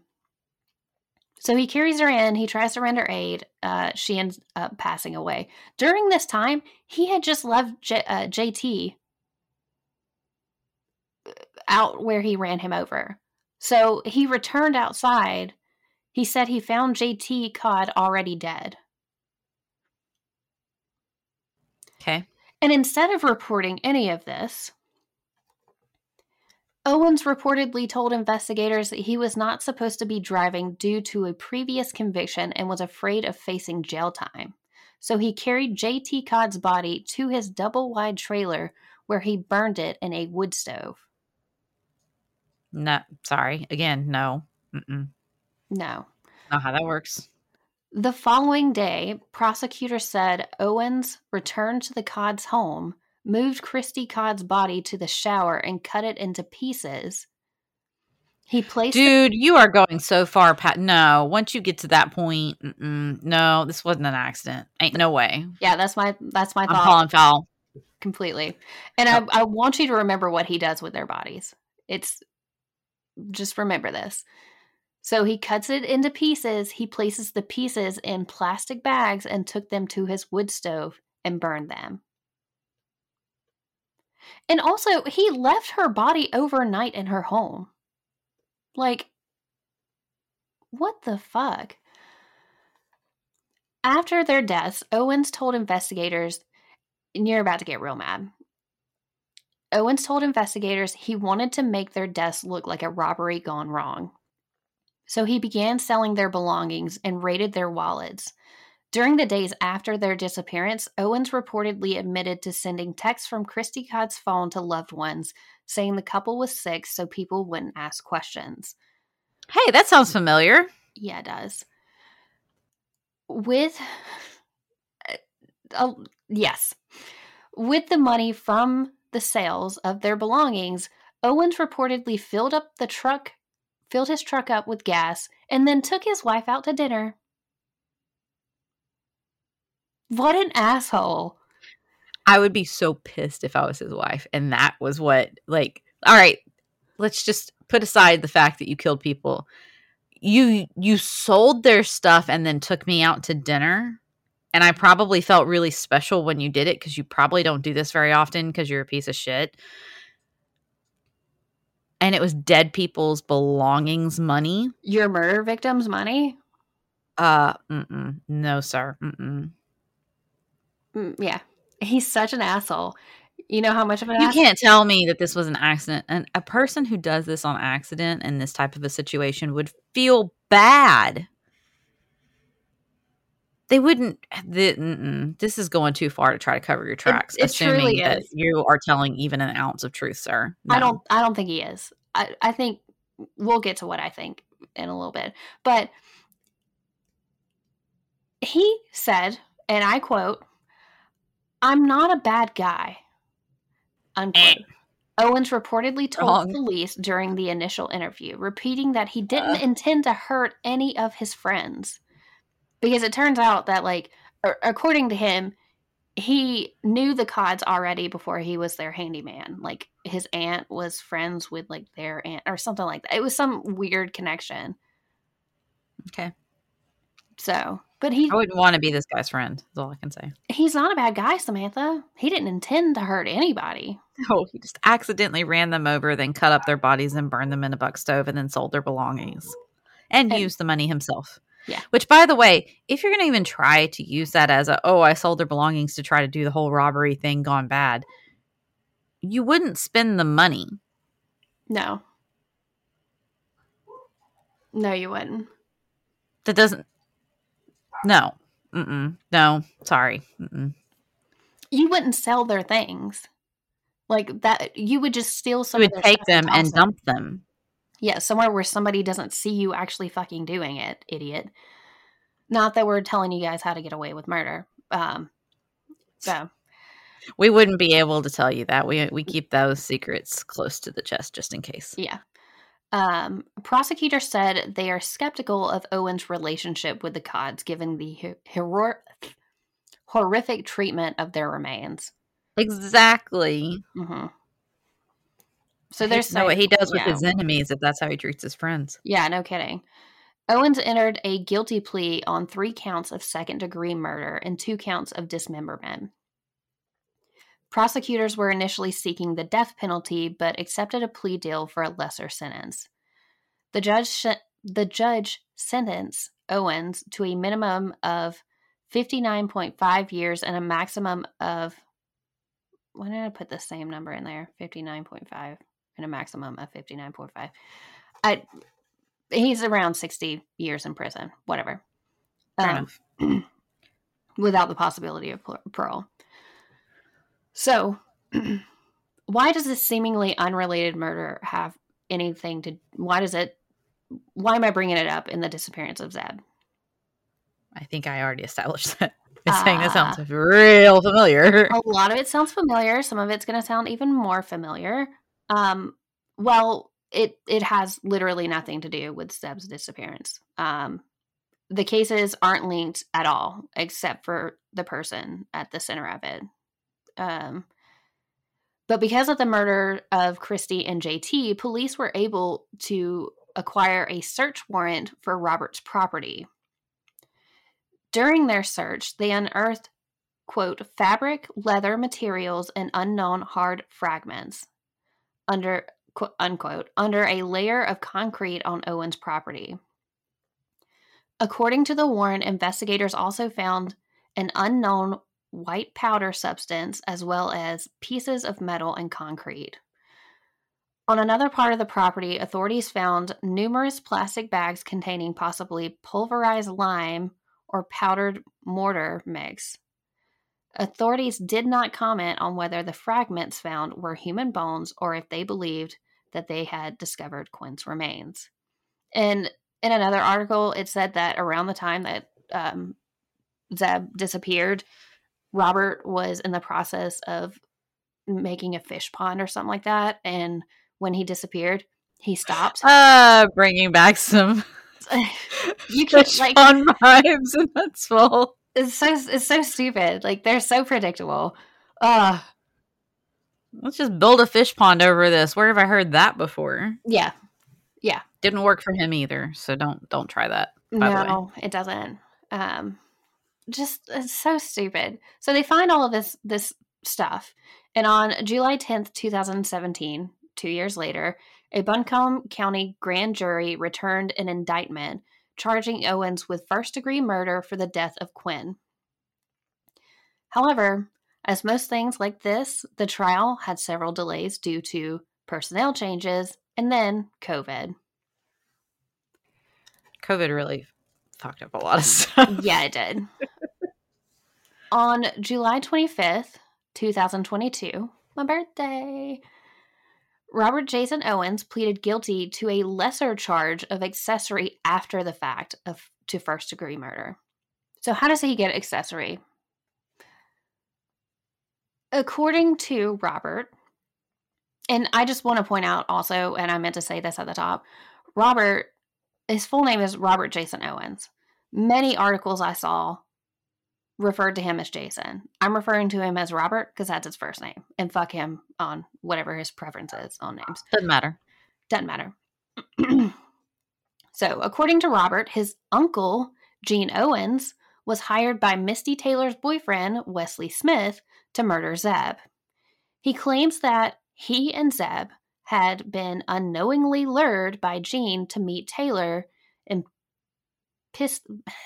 Speaker 1: so he carries her in. He tries to render aid. Uh, she ends up passing away. During this time, he had just left J- uh, JT out where he ran him over. So he returned outside. He said he found JT Codd already dead.
Speaker 3: Okay.
Speaker 1: And instead of reporting any of this, Owens reportedly told investigators that he was not supposed to be driving due to a previous conviction and was afraid of facing jail time. So he carried JT Codd's body to his double wide trailer where he burned it in a wood stove.
Speaker 3: No, sorry. Again, no. Mm-mm.
Speaker 1: No.
Speaker 3: Not how that works.
Speaker 1: The following day, prosecutors said Owens returned to the Codd's home, moved Cristie Codd's body to the shower, and cut it into pieces. He placed the-
Speaker 3: Dude, you are going so far, Pat. No, once you get to that point, no, this wasn't an accident. Ain't no way.
Speaker 1: yeah, that's my that's my
Speaker 3: I'm
Speaker 1: thought
Speaker 3: calling foul.
Speaker 1: completely. And I, I want you to remember what he does with their bodies. It's just remember this. So he cuts it into pieces. He places the pieces in plastic bags and took them to his wood stove and burned them. And also, he left her body overnight in her home. Like, what the fuck? After their deaths, Owens told investigators, and you're about to get real mad. Owens told investigators he wanted to make their deaths look like a robbery gone wrong. So he began selling their belongings and raided their wallets. During the days after their disappearance, Owens reportedly admitted to sending texts from Cristie Codd's phone to loved ones, saying the couple was sick so people wouldn't ask questions.
Speaker 3: Hey, that sounds familiar.
Speaker 1: Yeah, it does. With, uh, yes, with the money from the sales of their belongings, Owens reportedly filled up the truck, filled his truck up with gas, and then took his wife out to dinner. What an asshole!
Speaker 3: I would be so pissed if I was his wife. And that was what, like, all right, let's just put aside the fact that you killed people. You you sold their stuff and then took me out to dinner. And I probably felt really special when you did it because you probably don't do this very often because you're a piece of shit. And it was dead people's belongings money.
Speaker 1: Your murder victim's money?
Speaker 3: Uh, no, sir. Mm-mm.
Speaker 1: Mm, yeah, he's such an asshole. You know how much of an asshole.
Speaker 3: You
Speaker 1: ass-
Speaker 3: can't tell me that this was an accident. And a person who does this on accident in this type of a situation would feel bad. they wouldn't. The, this is going too far to try to cover your tracks,
Speaker 1: it
Speaker 3: assuming
Speaker 1: truly
Speaker 3: that
Speaker 1: is.
Speaker 3: you are telling even an ounce of truth, sir.
Speaker 1: I don't I don't think he is. I, I think we'll get to what I think in a little bit. But he said, and I quote, I'm not a bad guy. Unquote. Owens reportedly told
Speaker 3: Wrong.
Speaker 1: police during the initial interview, repeating that he didn't
Speaker 3: Uh.
Speaker 1: intend to hurt any of his friends. Because it turns out that, like, according to him, he knew the Codds already before he was their handyman. Like, his aunt was friends with, like, their aunt or something like that. It was some weird connection.
Speaker 3: Okay.
Speaker 1: So, but he
Speaker 3: I wouldn't want to be this guy's friend. That's all I can say.
Speaker 1: he's not a bad guy, Samantha. He didn't intend to hurt anybody.
Speaker 3: No, he just accidentally ran them over, then cut up their bodies and burned them in a buck stove, and then sold their belongings and,
Speaker 1: And-
Speaker 3: used the money himself.
Speaker 1: Yeah.
Speaker 3: Which, by the way, if you're going to even try to use that as a, oh, I sold their belongings to try to do the whole robbery thing gone bad, you wouldn't spend the money.
Speaker 1: No. No, you wouldn't.
Speaker 3: That doesn't. No. Mm-mm. No. Sorry. Mm-mm.
Speaker 1: You wouldn't sell their things. Like that you would just steal some
Speaker 3: You
Speaker 1: of
Speaker 3: would
Speaker 1: their
Speaker 3: take them and
Speaker 1: toss
Speaker 3: dump them.
Speaker 1: Yeah, somewhere where somebody doesn't see you actually fucking doing it, idiot. Not that we're telling you guys how to get away with murder. Um so
Speaker 3: We wouldn't be able to tell you that. We we keep those secrets close to the chest just in case.
Speaker 1: Yeah. Um, prosecutors said they are skeptical of Owen's relationship with the Codds given the hero- horrific treatment of their remains.
Speaker 3: Exactly.
Speaker 1: hmm So there's
Speaker 3: know what he does with
Speaker 1: yeah.
Speaker 3: his enemies if that's how he treats his friends.
Speaker 1: Yeah, no kidding. Owens entered a guilty plea on three counts of second degree murder and two counts of dismemberment. Prosecutors were initially seeking the death penalty, but accepted a plea deal for a lesser sentence. The judge, sh- the judge sentenced Owens to a minimum of 59.5 years and a maximum of. Why did I put the same number in there? 59.5 and a maximum of 59.5. I he's around 60 years in prison, whatever. Um, <clears throat> without the possibility of par- parole. So, <clears throat> why does this seemingly unrelated murder have anything to why does it why am I bringing it up in the disappearance of Zebb?
Speaker 3: I think I already established that. <laughs> By saying that
Speaker 1: Ah.
Speaker 3: sounds real familiar.
Speaker 1: a lot of it sounds familiar some of it's going to sound even more familiar um well it it has literally nothing to do with Zebb's disappearance um the cases aren't linked at all except for the person at the center of it um but because of the murder of Cristie and JT police were able to acquire a search warrant for Robert's property. During their search they unearthed quote fabric leather materials and unknown hard fragments under quote, unquote under a layer of concrete on owen's property. According to the warrant investigators also found an unknown white powder substance as well as pieces of metal and concrete on another part of the property authorities found numerous plastic bags containing possibly pulverized lime or powdered mortar mix Authorities did not comment on whether the fragments found were human bones or if they believed that they had discovered Quinn's remains. And in another article, it said that around the time that um, Zebb disappeared, Robert was in the process of making a fish pond or something like that. And when he disappeared, he stopped.
Speaker 3: Uh, bringing back some <laughs>
Speaker 1: you <laughs>
Speaker 3: fish
Speaker 1: like
Speaker 3: pond vibes in Huntsville.
Speaker 1: it's so it's so stupid. Like they're so predictable. Uh
Speaker 3: Let's just build a fish pond over this. Where have I heard that before?
Speaker 1: yeah. Yeah.
Speaker 3: Didn't work for him either, so don't don't try that. by the way.
Speaker 1: no, it doesn't. Um, just it's so stupid. So they find all of this this stuff, and on July tenth, two thousand seventeen, two years later, a Buncombe County grand jury returned an indictment charging Owens with first degree murder for the death of Quinn. However, as most things like this, the trial had several delays due to personnel changes and then COVID.
Speaker 3: COVID really fucked up a lot of <laughs> stuff.
Speaker 1: yeah, it did. On July 25th, 2022, my birthday, Robert Jason Owens pleaded guilty to a lesser charge of accessory after the fact of to first degree murder. So how does he get accessory? According to Robert, and I just want to point out also, and I meant to say this at the top, Robert, his full name is Robert Jason Owens. Many articles I saw referred to him as Jason. I'm referring to him as Robert because that's his first name. And fuck him on whatever his preference is on names.
Speaker 3: Doesn't matter.
Speaker 1: Doesn't matter. <clears throat> so, according to Robert, his uncle, Gene Owens, was hired by Misty Taylor's boyfriend, Wesley Smith, to murder Zebb. He claims that he and Zebb had been unknowingly lured by Gene to meet Taylor in Pis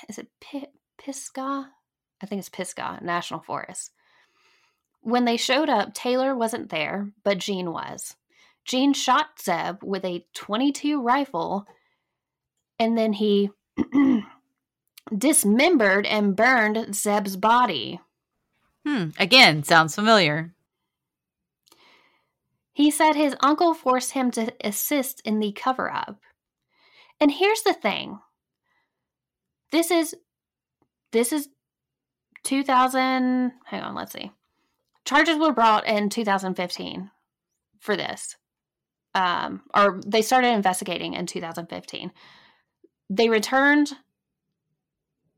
Speaker 1: is it P- Pisgah? I think it's Pisgah National Forest. When they showed up, Taylor wasn't there, but Gene was. Gene shot Zebb with a 22 rifle and then he <clears throat> dismembered and burned Zebb's body.
Speaker 3: Hmm. Again, sounds familiar.
Speaker 1: He said his uncle forced him to assist in the cover up. And here's the thing. This is this is 2000 hang on, let's see. Charges were brought in 2015 for this. Um or they started investigating in 2015. They returned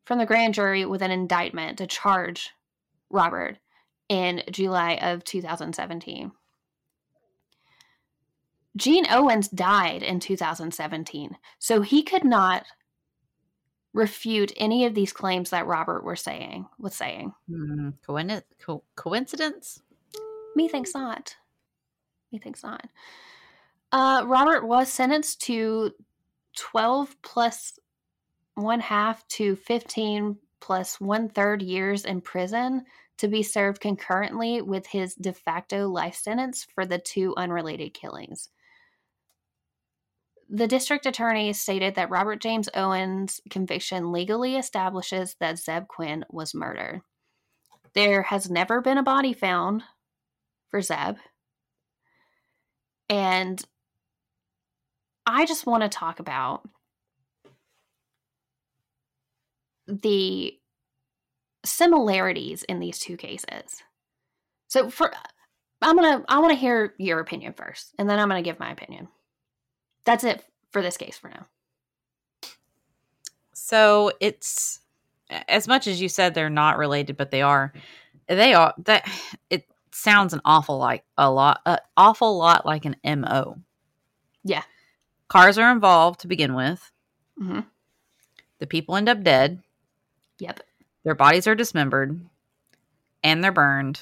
Speaker 1: from the grand jury with an indictment to charge Robert in July of 2017. Gene Owens died in 2017, so he could not refute any of these claims that Robert were saying was saying.
Speaker 3: Hmm. Coin- co- coincidence?
Speaker 1: Methinks not. Methinks not. Uh, Robert was sentenced to 12 plus one half to 15 plus one third years in prison to be served concurrently with his de facto life sentence for the two unrelated killings. The district attorney stated that Robert James Owens' conviction legally establishes that Zebb Quinn was murdered. There has never been a body found for Zebb. And I just want to talk about the similarities in these two cases. So for I'm going to I want to hear your opinion first and then I'm going to give my opinion. That's it for this case for now.
Speaker 3: So it's as much as you said they're not related, but they are. They are that it sounds an awful like a lot, an awful lot like an mo.
Speaker 1: Yeah.
Speaker 3: Cars are involved to begin with.
Speaker 1: hmm
Speaker 3: The people end up dead.
Speaker 1: Yep.
Speaker 3: Their bodies are dismembered, and they're burned.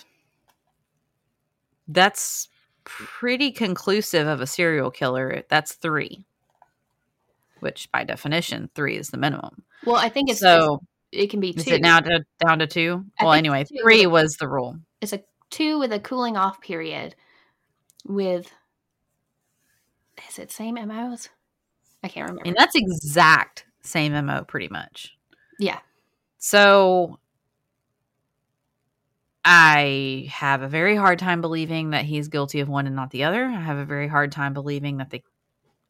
Speaker 3: That's pretty conclusive of a serial killer. That's three, which by definition, three is the minimum.
Speaker 1: Well, I think it's
Speaker 3: so
Speaker 1: it can be two.
Speaker 3: is it now to, down to two?
Speaker 1: I
Speaker 3: well, anyway,
Speaker 1: two
Speaker 3: three was the rule.
Speaker 1: It's a two with a cooling off period with is it same MOs? I can't remember.
Speaker 3: And that's exact same MO pretty much.
Speaker 1: yeah.
Speaker 3: So I have a very hard time believing that he's guilty of one and not the other. I have a very hard time believing that they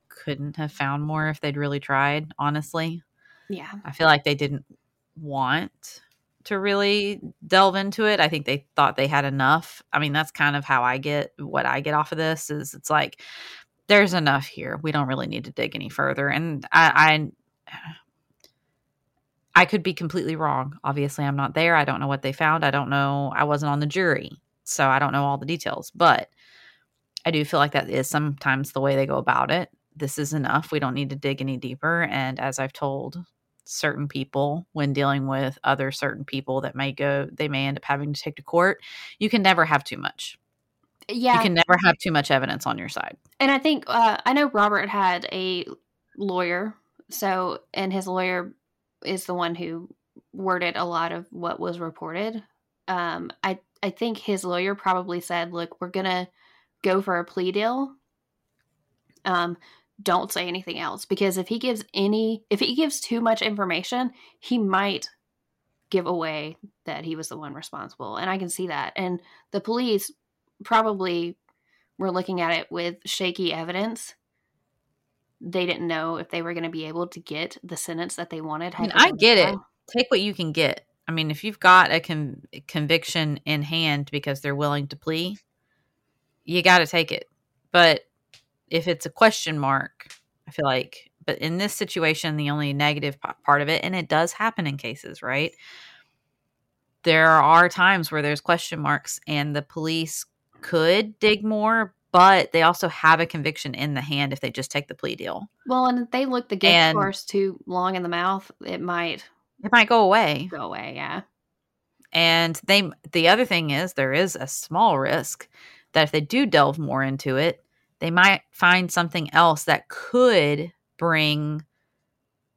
Speaker 3: couldn't have found more if they'd really tried, honestly.
Speaker 1: Yeah.
Speaker 3: I feel like they didn't want to really delve into it. I think they thought they had enough. I mean, that's kind of how I get what I get off of this is it's like there's enough here. We don't really need to dig any further. And I I I could be completely wrong. Obviously, I'm not there. I don't know what they found. I don't know. I wasn't on the jury. So I don't know all the details, but I do feel like that is sometimes the way they go about it. This is enough. We don't need to dig any deeper. And as I've told certain people when dealing with other certain people that may go, they may end up having to take to court, you can never have too much.
Speaker 1: Yeah.
Speaker 3: You can never have too much evidence on your side.
Speaker 1: And I think uh, I know Robert had a lawyer, so and his lawyer is the one who worded a lot of what was reported. Um, I I think his lawyer probably said, "Look, we're gonna go for a plea deal. Um, don't say anything else because if he gives any if he gives too much information, he might give away that he was the one responsible. And I can see that. And the police probably were looking at it with shaky evidence. They didn't know if they were going to be able to get the sentence that they wanted.
Speaker 3: I mean, I get it. Oh. Take what you can get. I mean, if you've got a con- conviction in hand because they're willing to plea, you got to take it. But if it's a question mark, I feel like but in this situation the only negative part of it and it does happen in cases right there are times where there's question marks and the police could dig more but they also have a conviction in the hand if they just take the plea deal.
Speaker 1: Well and if they look the gift and horse too long in the mouth it might
Speaker 3: it might go away.
Speaker 1: go away yeah.
Speaker 3: And they the other thing is there is a small risk that if they do delve more into it they might find something else that could bring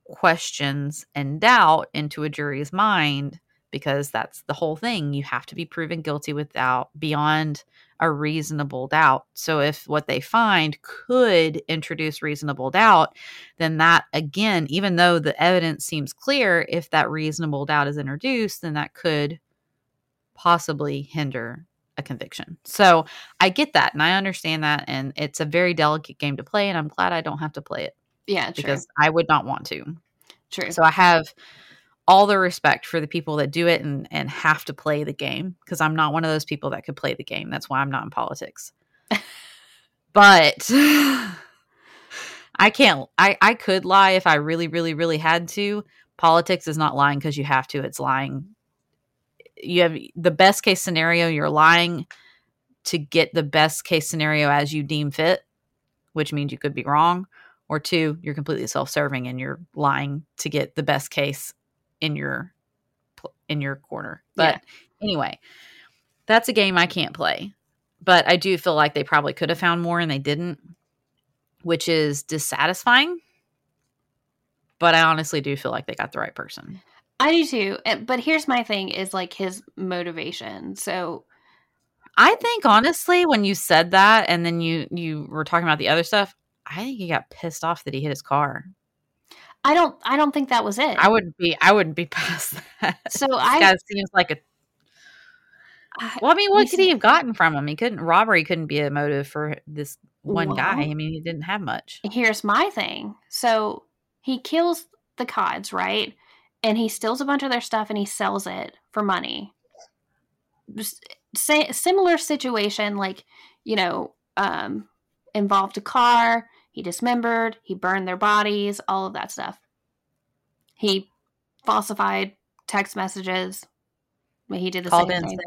Speaker 3: questions and doubt into a jury's mind because that's the whole thing you have to be proven guilty without beyond a reasonable doubt so if what they find could introduce reasonable doubt then that again even though the evidence seems clear if that reasonable doubt is introduced then that could possibly hinder a conviction. So I get that and I understand that. And it's a very delicate game to play. And I'm glad I don't have to play it.
Speaker 1: Yeah,
Speaker 3: true. because I would not want to.
Speaker 1: True.
Speaker 3: So I have all the respect for the people that do it and and have to play the game because I'm not one of those people that could play the game. That's why I'm not in politics. <laughs> but I can't I I could lie if I really really really had to. Politics is not lying because you have to. It's lying. You have the best case scenario, you're lying to get the best case scenario as you deem fit, which means you could be wrong or two you're completely self-serving and you're lying to get the best case in your in your corner but yeah. anyway that's a game i can't play but i do feel like they probably could have found more and they didn't which is dissatisfying but i honestly do feel like they got the right person
Speaker 1: i do too but here's my thing is like his motivation so
Speaker 3: i think honestly when you said that and then you you were talking about the other stuff I think he got pissed off that he hit his car.
Speaker 1: I don't. I don't think that was it.
Speaker 3: I wouldn't be. I wouldn't be <laughs> past that.
Speaker 1: So
Speaker 3: this
Speaker 1: I.
Speaker 3: guy seems like a. Well, I mean, what could he have gotten from him? He couldn't. Robbery couldn't be a motive for this one well, guy. I mean, he didn't have much.
Speaker 1: Here's my thing. So he kills the Codds, right? And he steals a bunch of their stuff and he sells it for money. Say, similar situation, like you know, um, involved a car he dismembered, he burned their bodies, all of that stuff. He falsified text messages. He did the Called same thing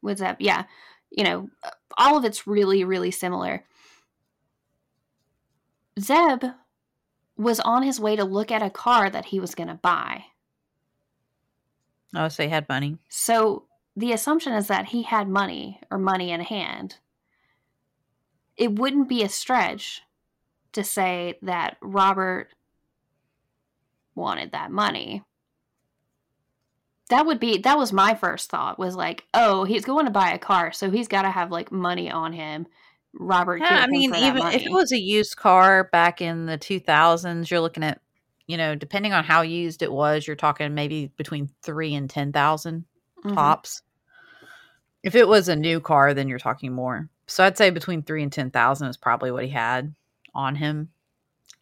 Speaker 1: with that. Yeah. You know, uh, all of it's really, really similar. Zebb was on his way to look at a car that he was going to buy.
Speaker 3: Oh, so he had money.
Speaker 1: So the assumption is that he had money or money in hand. It wouldn't be a stretch to say that Robert wanted that money. That would be that was my first thought was like, oh, he's going to buy a car, so he's got to have like money on him. Robert,
Speaker 3: yeah, I mean, even if it was a used car back in the 2000s, you're looking at, you know, depending on how used it was, you're talking maybe between three and ten thousand mm-hmm. tops. If it was a new car, then you're talking more. So I'd say between three and ten thousand is probably what he had on him.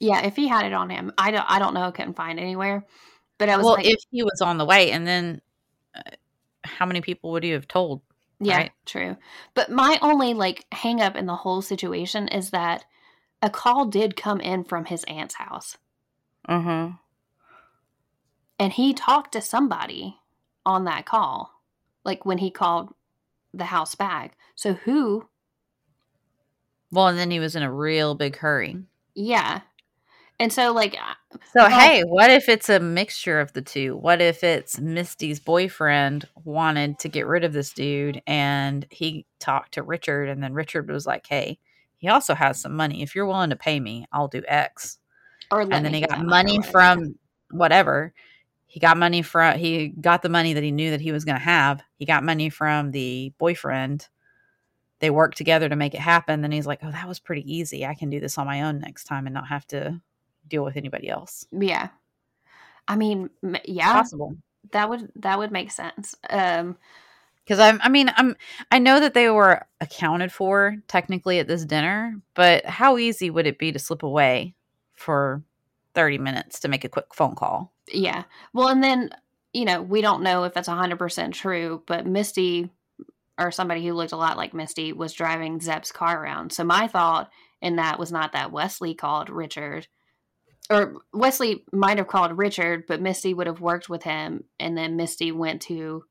Speaker 1: Yeah, if he had it on him, I don't. I don't know. Couldn't find anywhere. But I was
Speaker 3: well,
Speaker 1: like,
Speaker 3: if he was on the way, and then uh, how many people would you have told?
Speaker 1: Yeah, right? true. But my only like hang up in the whole situation is that a call did come in from his aunt's house.
Speaker 3: Huh.
Speaker 1: And he talked to somebody on that call, like when he called the house back. So who
Speaker 3: well, and then he was in a real big hurry.
Speaker 1: Yeah. And so, like,
Speaker 3: so well, hey, what if it's a mixture of the two? What if it's Misty's boyfriend wanted to get rid of this dude and he talked to Richard, and then Richard was like, hey, he also has some money. If you're willing to pay me, I'll do X. Or and then he got money from whatever. He got money from, he got the money that he knew that he was going to have. He got money from the boyfriend they work together to make it happen, then he's like, "Oh, that was pretty easy. I can do this on my own next time and not have to deal with anybody else."
Speaker 1: Yeah. I mean, yeah,
Speaker 3: Possible.
Speaker 1: that would that would make sense. Um,
Speaker 3: Because I'm, I mean, I'm, I know that they were accounted for technically at this dinner, but how easy would it be to slip away for 30 minutes to make a quick phone call?
Speaker 1: yeah. Well, and then you know we don't know if that's hundred percent true, but Misty or somebody who looked a lot like Misty was driving Zebb's car around. So my thought in that was not that Wesley called Richard, or Wesley might have called Richard, but Misty would have worked with him, and then Misty went to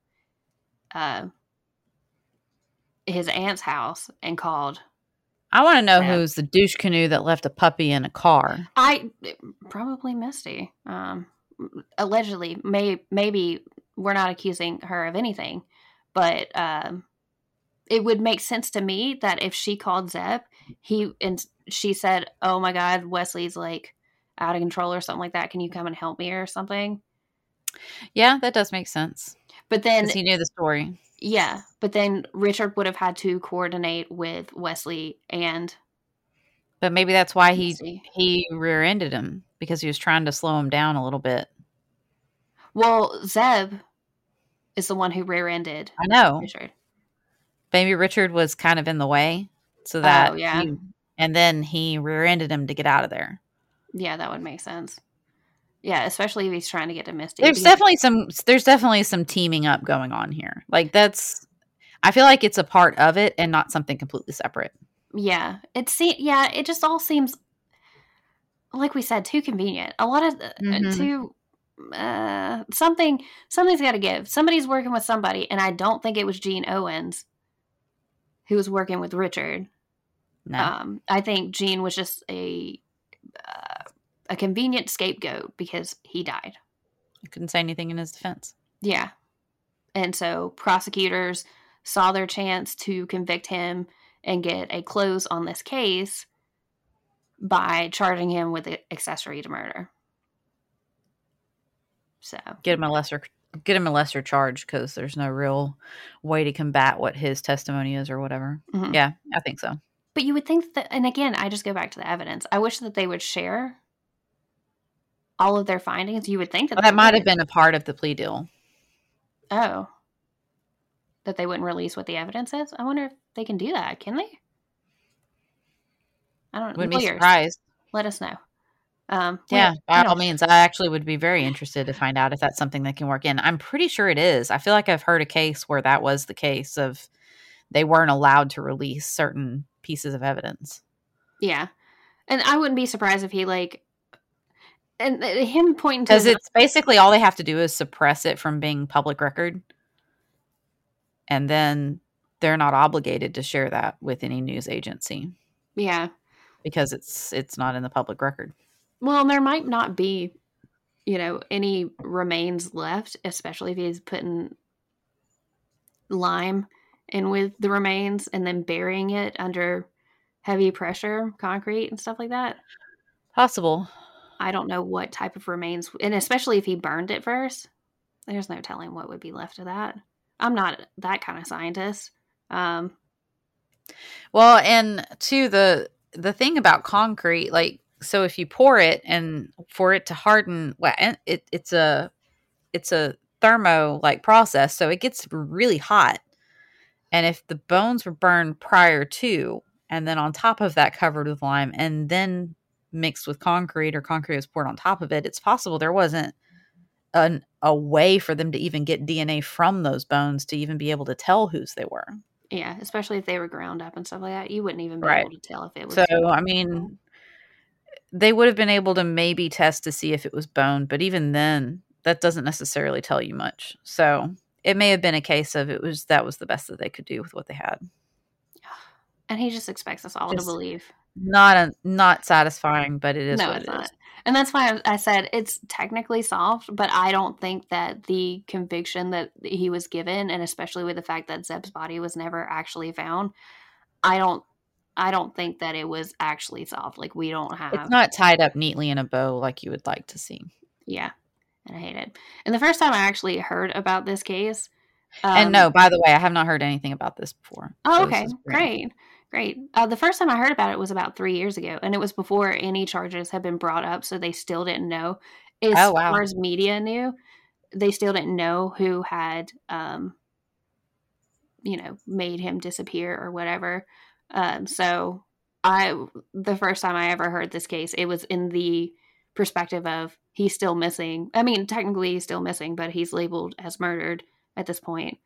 Speaker 1: uh, his aunt's house and called.
Speaker 3: I want to know who's the douche canoe that left a puppy in a car.
Speaker 1: I probably Misty. Um, allegedly, may maybe we're not accusing her of anything, but um, it would make sense to me that if she called Zebb, he and she said, "Oh my God, Wesley's like out of control or something like that. Can you come and help me or something?"
Speaker 3: Yeah, that does make sense.
Speaker 1: But then,
Speaker 3: he knew the story.
Speaker 1: yeah, but then Richard would have had to coordinate with Wesley and
Speaker 3: But maybe that's why he
Speaker 1: Misty.
Speaker 3: he rear-ended him because he was trying to slow him down a little bit.
Speaker 1: Well, Zebb is the one who rear-ended
Speaker 3: I know.
Speaker 1: Richard.
Speaker 3: Maybe Richard was kind of in the way, so that
Speaker 1: Oh, yeah.
Speaker 3: he- and then he rear-ended him to get out of there.
Speaker 1: Yeah, that would make sense. Yeah, especially if he's trying to get to Misty.
Speaker 3: There's definitely some there's definitely some teaming up going on here. Like that's I feel like it's a part of it and not something completely separate.
Speaker 1: yeah, it se- yeah, it just all seems like we said too convenient. A lot of uh,
Speaker 3: Mhm.
Speaker 1: too uh, something something's got to give. Somebody's working with somebody, and I don't think it was Gene Owens who was working with Richard.
Speaker 3: No.
Speaker 1: Um, I think Gene was just a uh, a convenient scapegoat because he died.
Speaker 3: I couldn't say anything in his defense.
Speaker 1: Yeah. And so prosecutors saw their chance to convict him and get a close on this case by charging him with accessory to murder. So,
Speaker 3: Get him a lesser get him a lesser charge because there's no real way to combat what his testimony is or whatever.
Speaker 1: mhm.
Speaker 3: Yeah, I think so.
Speaker 1: but you would think that, and again, I just go back to the evidence. I wish that they would share all of their findings. You would think that
Speaker 3: Well, that might have been a part of the plea deal.
Speaker 1: Oh, that they wouldn't release what the evidence is. I wonder if they can do that. Can they? I don't know.
Speaker 3: Wouldn't be surprised.
Speaker 1: let us know. Um,
Speaker 3: Yeah, by all means. I actually would be very interested to find out if that's something that can work in. I'm pretty sure it is. I feel like I've heard a case where that was the case of they weren't allowed to release certain pieces of evidence.
Speaker 1: Yeah, and I wouldn't be surprised if he like, and uh, him pointing to
Speaker 3: Because it's basically all they have to do is suppress it from being public record. And then they're not obligated to share that with any news agency
Speaker 1: yeah.
Speaker 3: because it's it's not in the public record.
Speaker 1: Well, there might not be, you know, any remains left, especially if he's putting lime in with the remains and then burying it under heavy pressure, concrete and stuff like that.
Speaker 3: Possible.
Speaker 1: I don't know what type of remains, and especially if he burned it first, there's no telling what would be left of that. I'm not that kind of scientist. Um,
Speaker 3: Well, and to the the thing about concrete, like so, if you pour it and for it to harden, well, it it's a it's a thermo like process, so it gets really hot. And if the bones were burned prior to, and then on top of that covered with lime, and then mixed with concrete or concrete was poured on top of it, it's possible there wasn't an, a way for them to even get DNA from those bones to even be able to tell whose they were.
Speaker 1: yeah, especially if they were ground up and stuff like that, you wouldn't even be
Speaker 3: Right.
Speaker 1: able to tell if it was.
Speaker 3: So, I mean, they would have been able to maybe test to see if it was bone, but even then, that doesn't necessarily tell you much. So, it may have been a case of it was that was the best that they could do with what they had. <sighs>
Speaker 1: and he just expects us all
Speaker 3: Just-
Speaker 1: to believe.
Speaker 3: Not a, not satisfying, but it is
Speaker 1: no,
Speaker 3: what
Speaker 1: it's
Speaker 3: it is.
Speaker 1: not. And that's why I I said it's technically solved, but I don't think that the conviction that he was given, and especially with the fact that Zebb's body was never actually found, I don't, I don't think that it was actually solved. Like we don't have,
Speaker 3: It's not tied up neatly in a bow like you would like to see.
Speaker 1: yeah, and I hate it. And the first time I actually heard about this case,
Speaker 3: and
Speaker 1: Um,
Speaker 3: no, by the way, I have not heard anything about this before.
Speaker 1: Oh,
Speaker 3: so
Speaker 1: okay. Great. Great. Uh, the first time I heard about it was about three years ago, and it was before any charges had been brought up, so they still didn't know. As
Speaker 3: Oh, wow.
Speaker 1: far as media knew, they still didn't know who had, um, you know, made him disappear or whatever. Um, so I, the first time I ever heard this case, it was in the perspective of he's still missing. I mean, technically he's still missing, but he's labeled as murdered at this point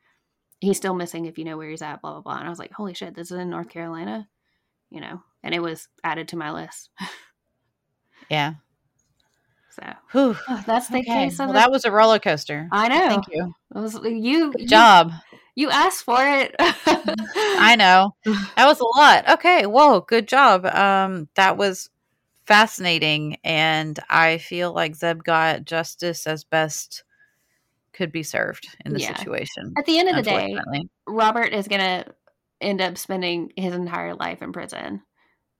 Speaker 1: he's still missing if you know where he's at, blah blah blah. And I was like, holy shit, this is in North Carolina, you know. And it was added to my list. <laughs>
Speaker 3: Yeah.
Speaker 1: So
Speaker 3: Whew.
Speaker 1: oh, that's the
Speaker 3: Okay.
Speaker 1: case of
Speaker 3: Well,
Speaker 1: it.
Speaker 3: that was a roller coaster.
Speaker 1: I know.
Speaker 3: Thank you.
Speaker 1: It was, you,
Speaker 3: Good
Speaker 1: you
Speaker 3: job.
Speaker 1: You asked for it.
Speaker 3: I know. That was a lot. Okay. Whoa. Good job. Um, that was fascinating. And I feel like Zebb got justice as best could be served in the
Speaker 1: Yeah.
Speaker 3: situation.
Speaker 1: At the end of the day. Robert is gonna end up spending his entire life in prison.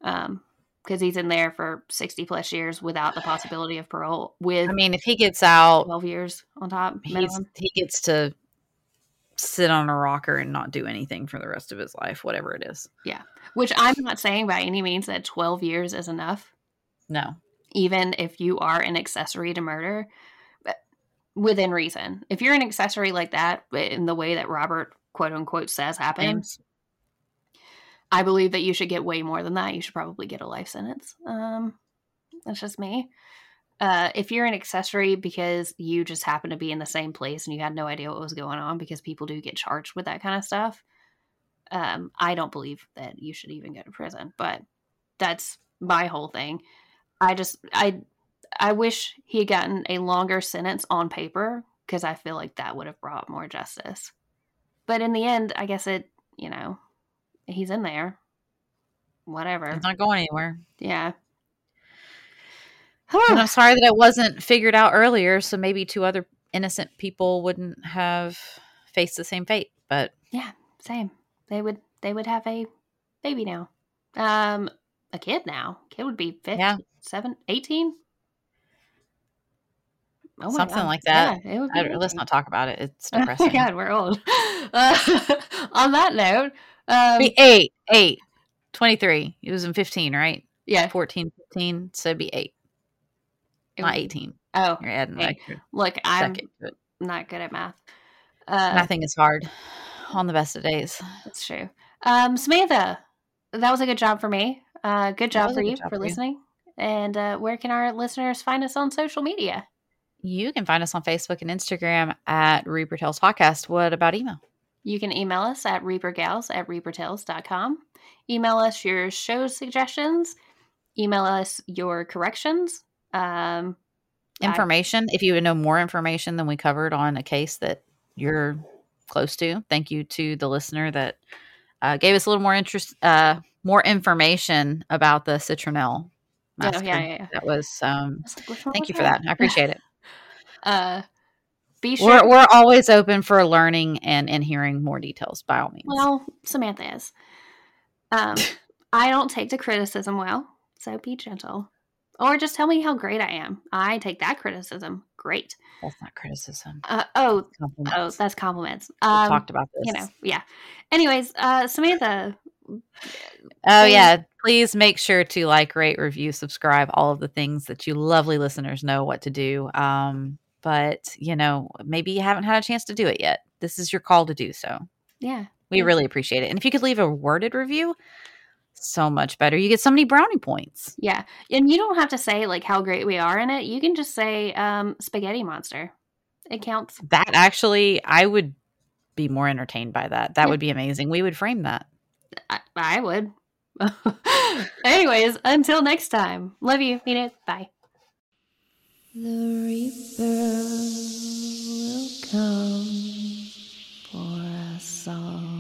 Speaker 1: Um, because he's in there for sixty plus years without the possibility of parole, with
Speaker 3: I mean, if he gets out,
Speaker 1: twelve years on top.
Speaker 3: he gets to sit on a rocker and not do anything for the rest of his life, whatever it is. Yeah.
Speaker 1: Which I'm not saying by any means that twelve years is enough.
Speaker 3: No.
Speaker 1: even if you are an accessory to murder but within reason if you're an accessory like that in the way that robert quote unquote says happens i believe that you should get way more than that you should probably get a life sentence um that's just me uh, if you're an accessory because you just happen to be in the same place and you had no idea what was going on because people do get charged with that kind of stuff um, i don't believe that you should even go to prison but that's my whole thing I just I I wish he had gotten a longer sentence on paper because I feel like that would have brought more justice. But in the end, I guess it, you know, he's in there. Whatever.
Speaker 3: It's not going anywhere.
Speaker 1: Yeah.
Speaker 3: And I'm sorry that it wasn't figured out earlier, so maybe two other innocent people wouldn't have faced the same fate. But
Speaker 1: yeah, same. They would they would have a baby now. Um a kid now. Kid would be 15,
Speaker 3: Yeah.
Speaker 1: 7, 18. Oh
Speaker 3: Something
Speaker 1: God.
Speaker 3: like that.
Speaker 1: Yeah, it would be
Speaker 3: I, let's not talk about it. It's <laughs>
Speaker 1: Oh
Speaker 3: depressing.
Speaker 1: my god, we're old. Uh, <laughs> on that note, um,
Speaker 3: Be eight, eight, 23. He was in 15, right?
Speaker 1: yeah,
Speaker 3: 14, 15. So it'd be eight,
Speaker 1: it
Speaker 3: not 18.
Speaker 1: Oh,
Speaker 3: You're adding like
Speaker 1: look, I'm
Speaker 3: second to it.
Speaker 1: not good at math. Uh,
Speaker 3: Nothing is hard on the best of days.
Speaker 1: That's true. Um, Samantha, that was a good job for me. Uh, good job for you
Speaker 3: job
Speaker 1: for
Speaker 3: for you.
Speaker 1: listening. And uh, where can our listeners find us on social media?
Speaker 3: You can find us on Facebook and Instagram at Reaper Tales Podcast. What about email?
Speaker 1: You can email us at reapergals at reapertales.com. Email us your show suggestions. Email us your corrections. Um, I-
Speaker 3: Information. If you would know more information than we covered on a case that you're close to, thank you to the listener that uh, gave us a little more interest, uh, more information about the citronelle
Speaker 1: oh, yeah, yeah, yeah.
Speaker 3: That was. Um,
Speaker 1: was like,
Speaker 3: thank
Speaker 1: was
Speaker 3: you for that. I appreciate it. <laughs>
Speaker 1: Uh, be sure.
Speaker 3: We're we're always open for learning and and hearing more details. By all means.
Speaker 1: Well, Samantha is. Um, <laughs> I don't take to criticism well, so be gentle. Or just tell me how great I am. I take that criticism. Great.
Speaker 3: That's not criticism.
Speaker 1: Uh, oh, oh, that's compliments. Um,
Speaker 3: talked about this.
Speaker 1: you know, yeah. Anyways, uh, Samantha.
Speaker 3: Oh
Speaker 1: Please-
Speaker 3: yeah, please make sure to like, rate, review, subscribe, all of the things that you lovely listeners know what to do. Um, but you know, maybe you haven't had a chance to do it yet. This is your call to do so.
Speaker 1: Yeah.
Speaker 3: We
Speaker 1: Yeah.
Speaker 3: really appreciate it. And if you could leave a worded review, so much better. You get so many brownie points.
Speaker 1: Yeah. And you don't have to say like how great we are in it. You can just say um, spaghetti monster. It counts.
Speaker 3: That actually, I would be more entertained by that. That
Speaker 1: yeah.
Speaker 3: would be amazing. We would frame that.
Speaker 1: I, I would. <laughs> Anyways, until next time. Love you. Mean it. Bye. The Reaper will come for us all.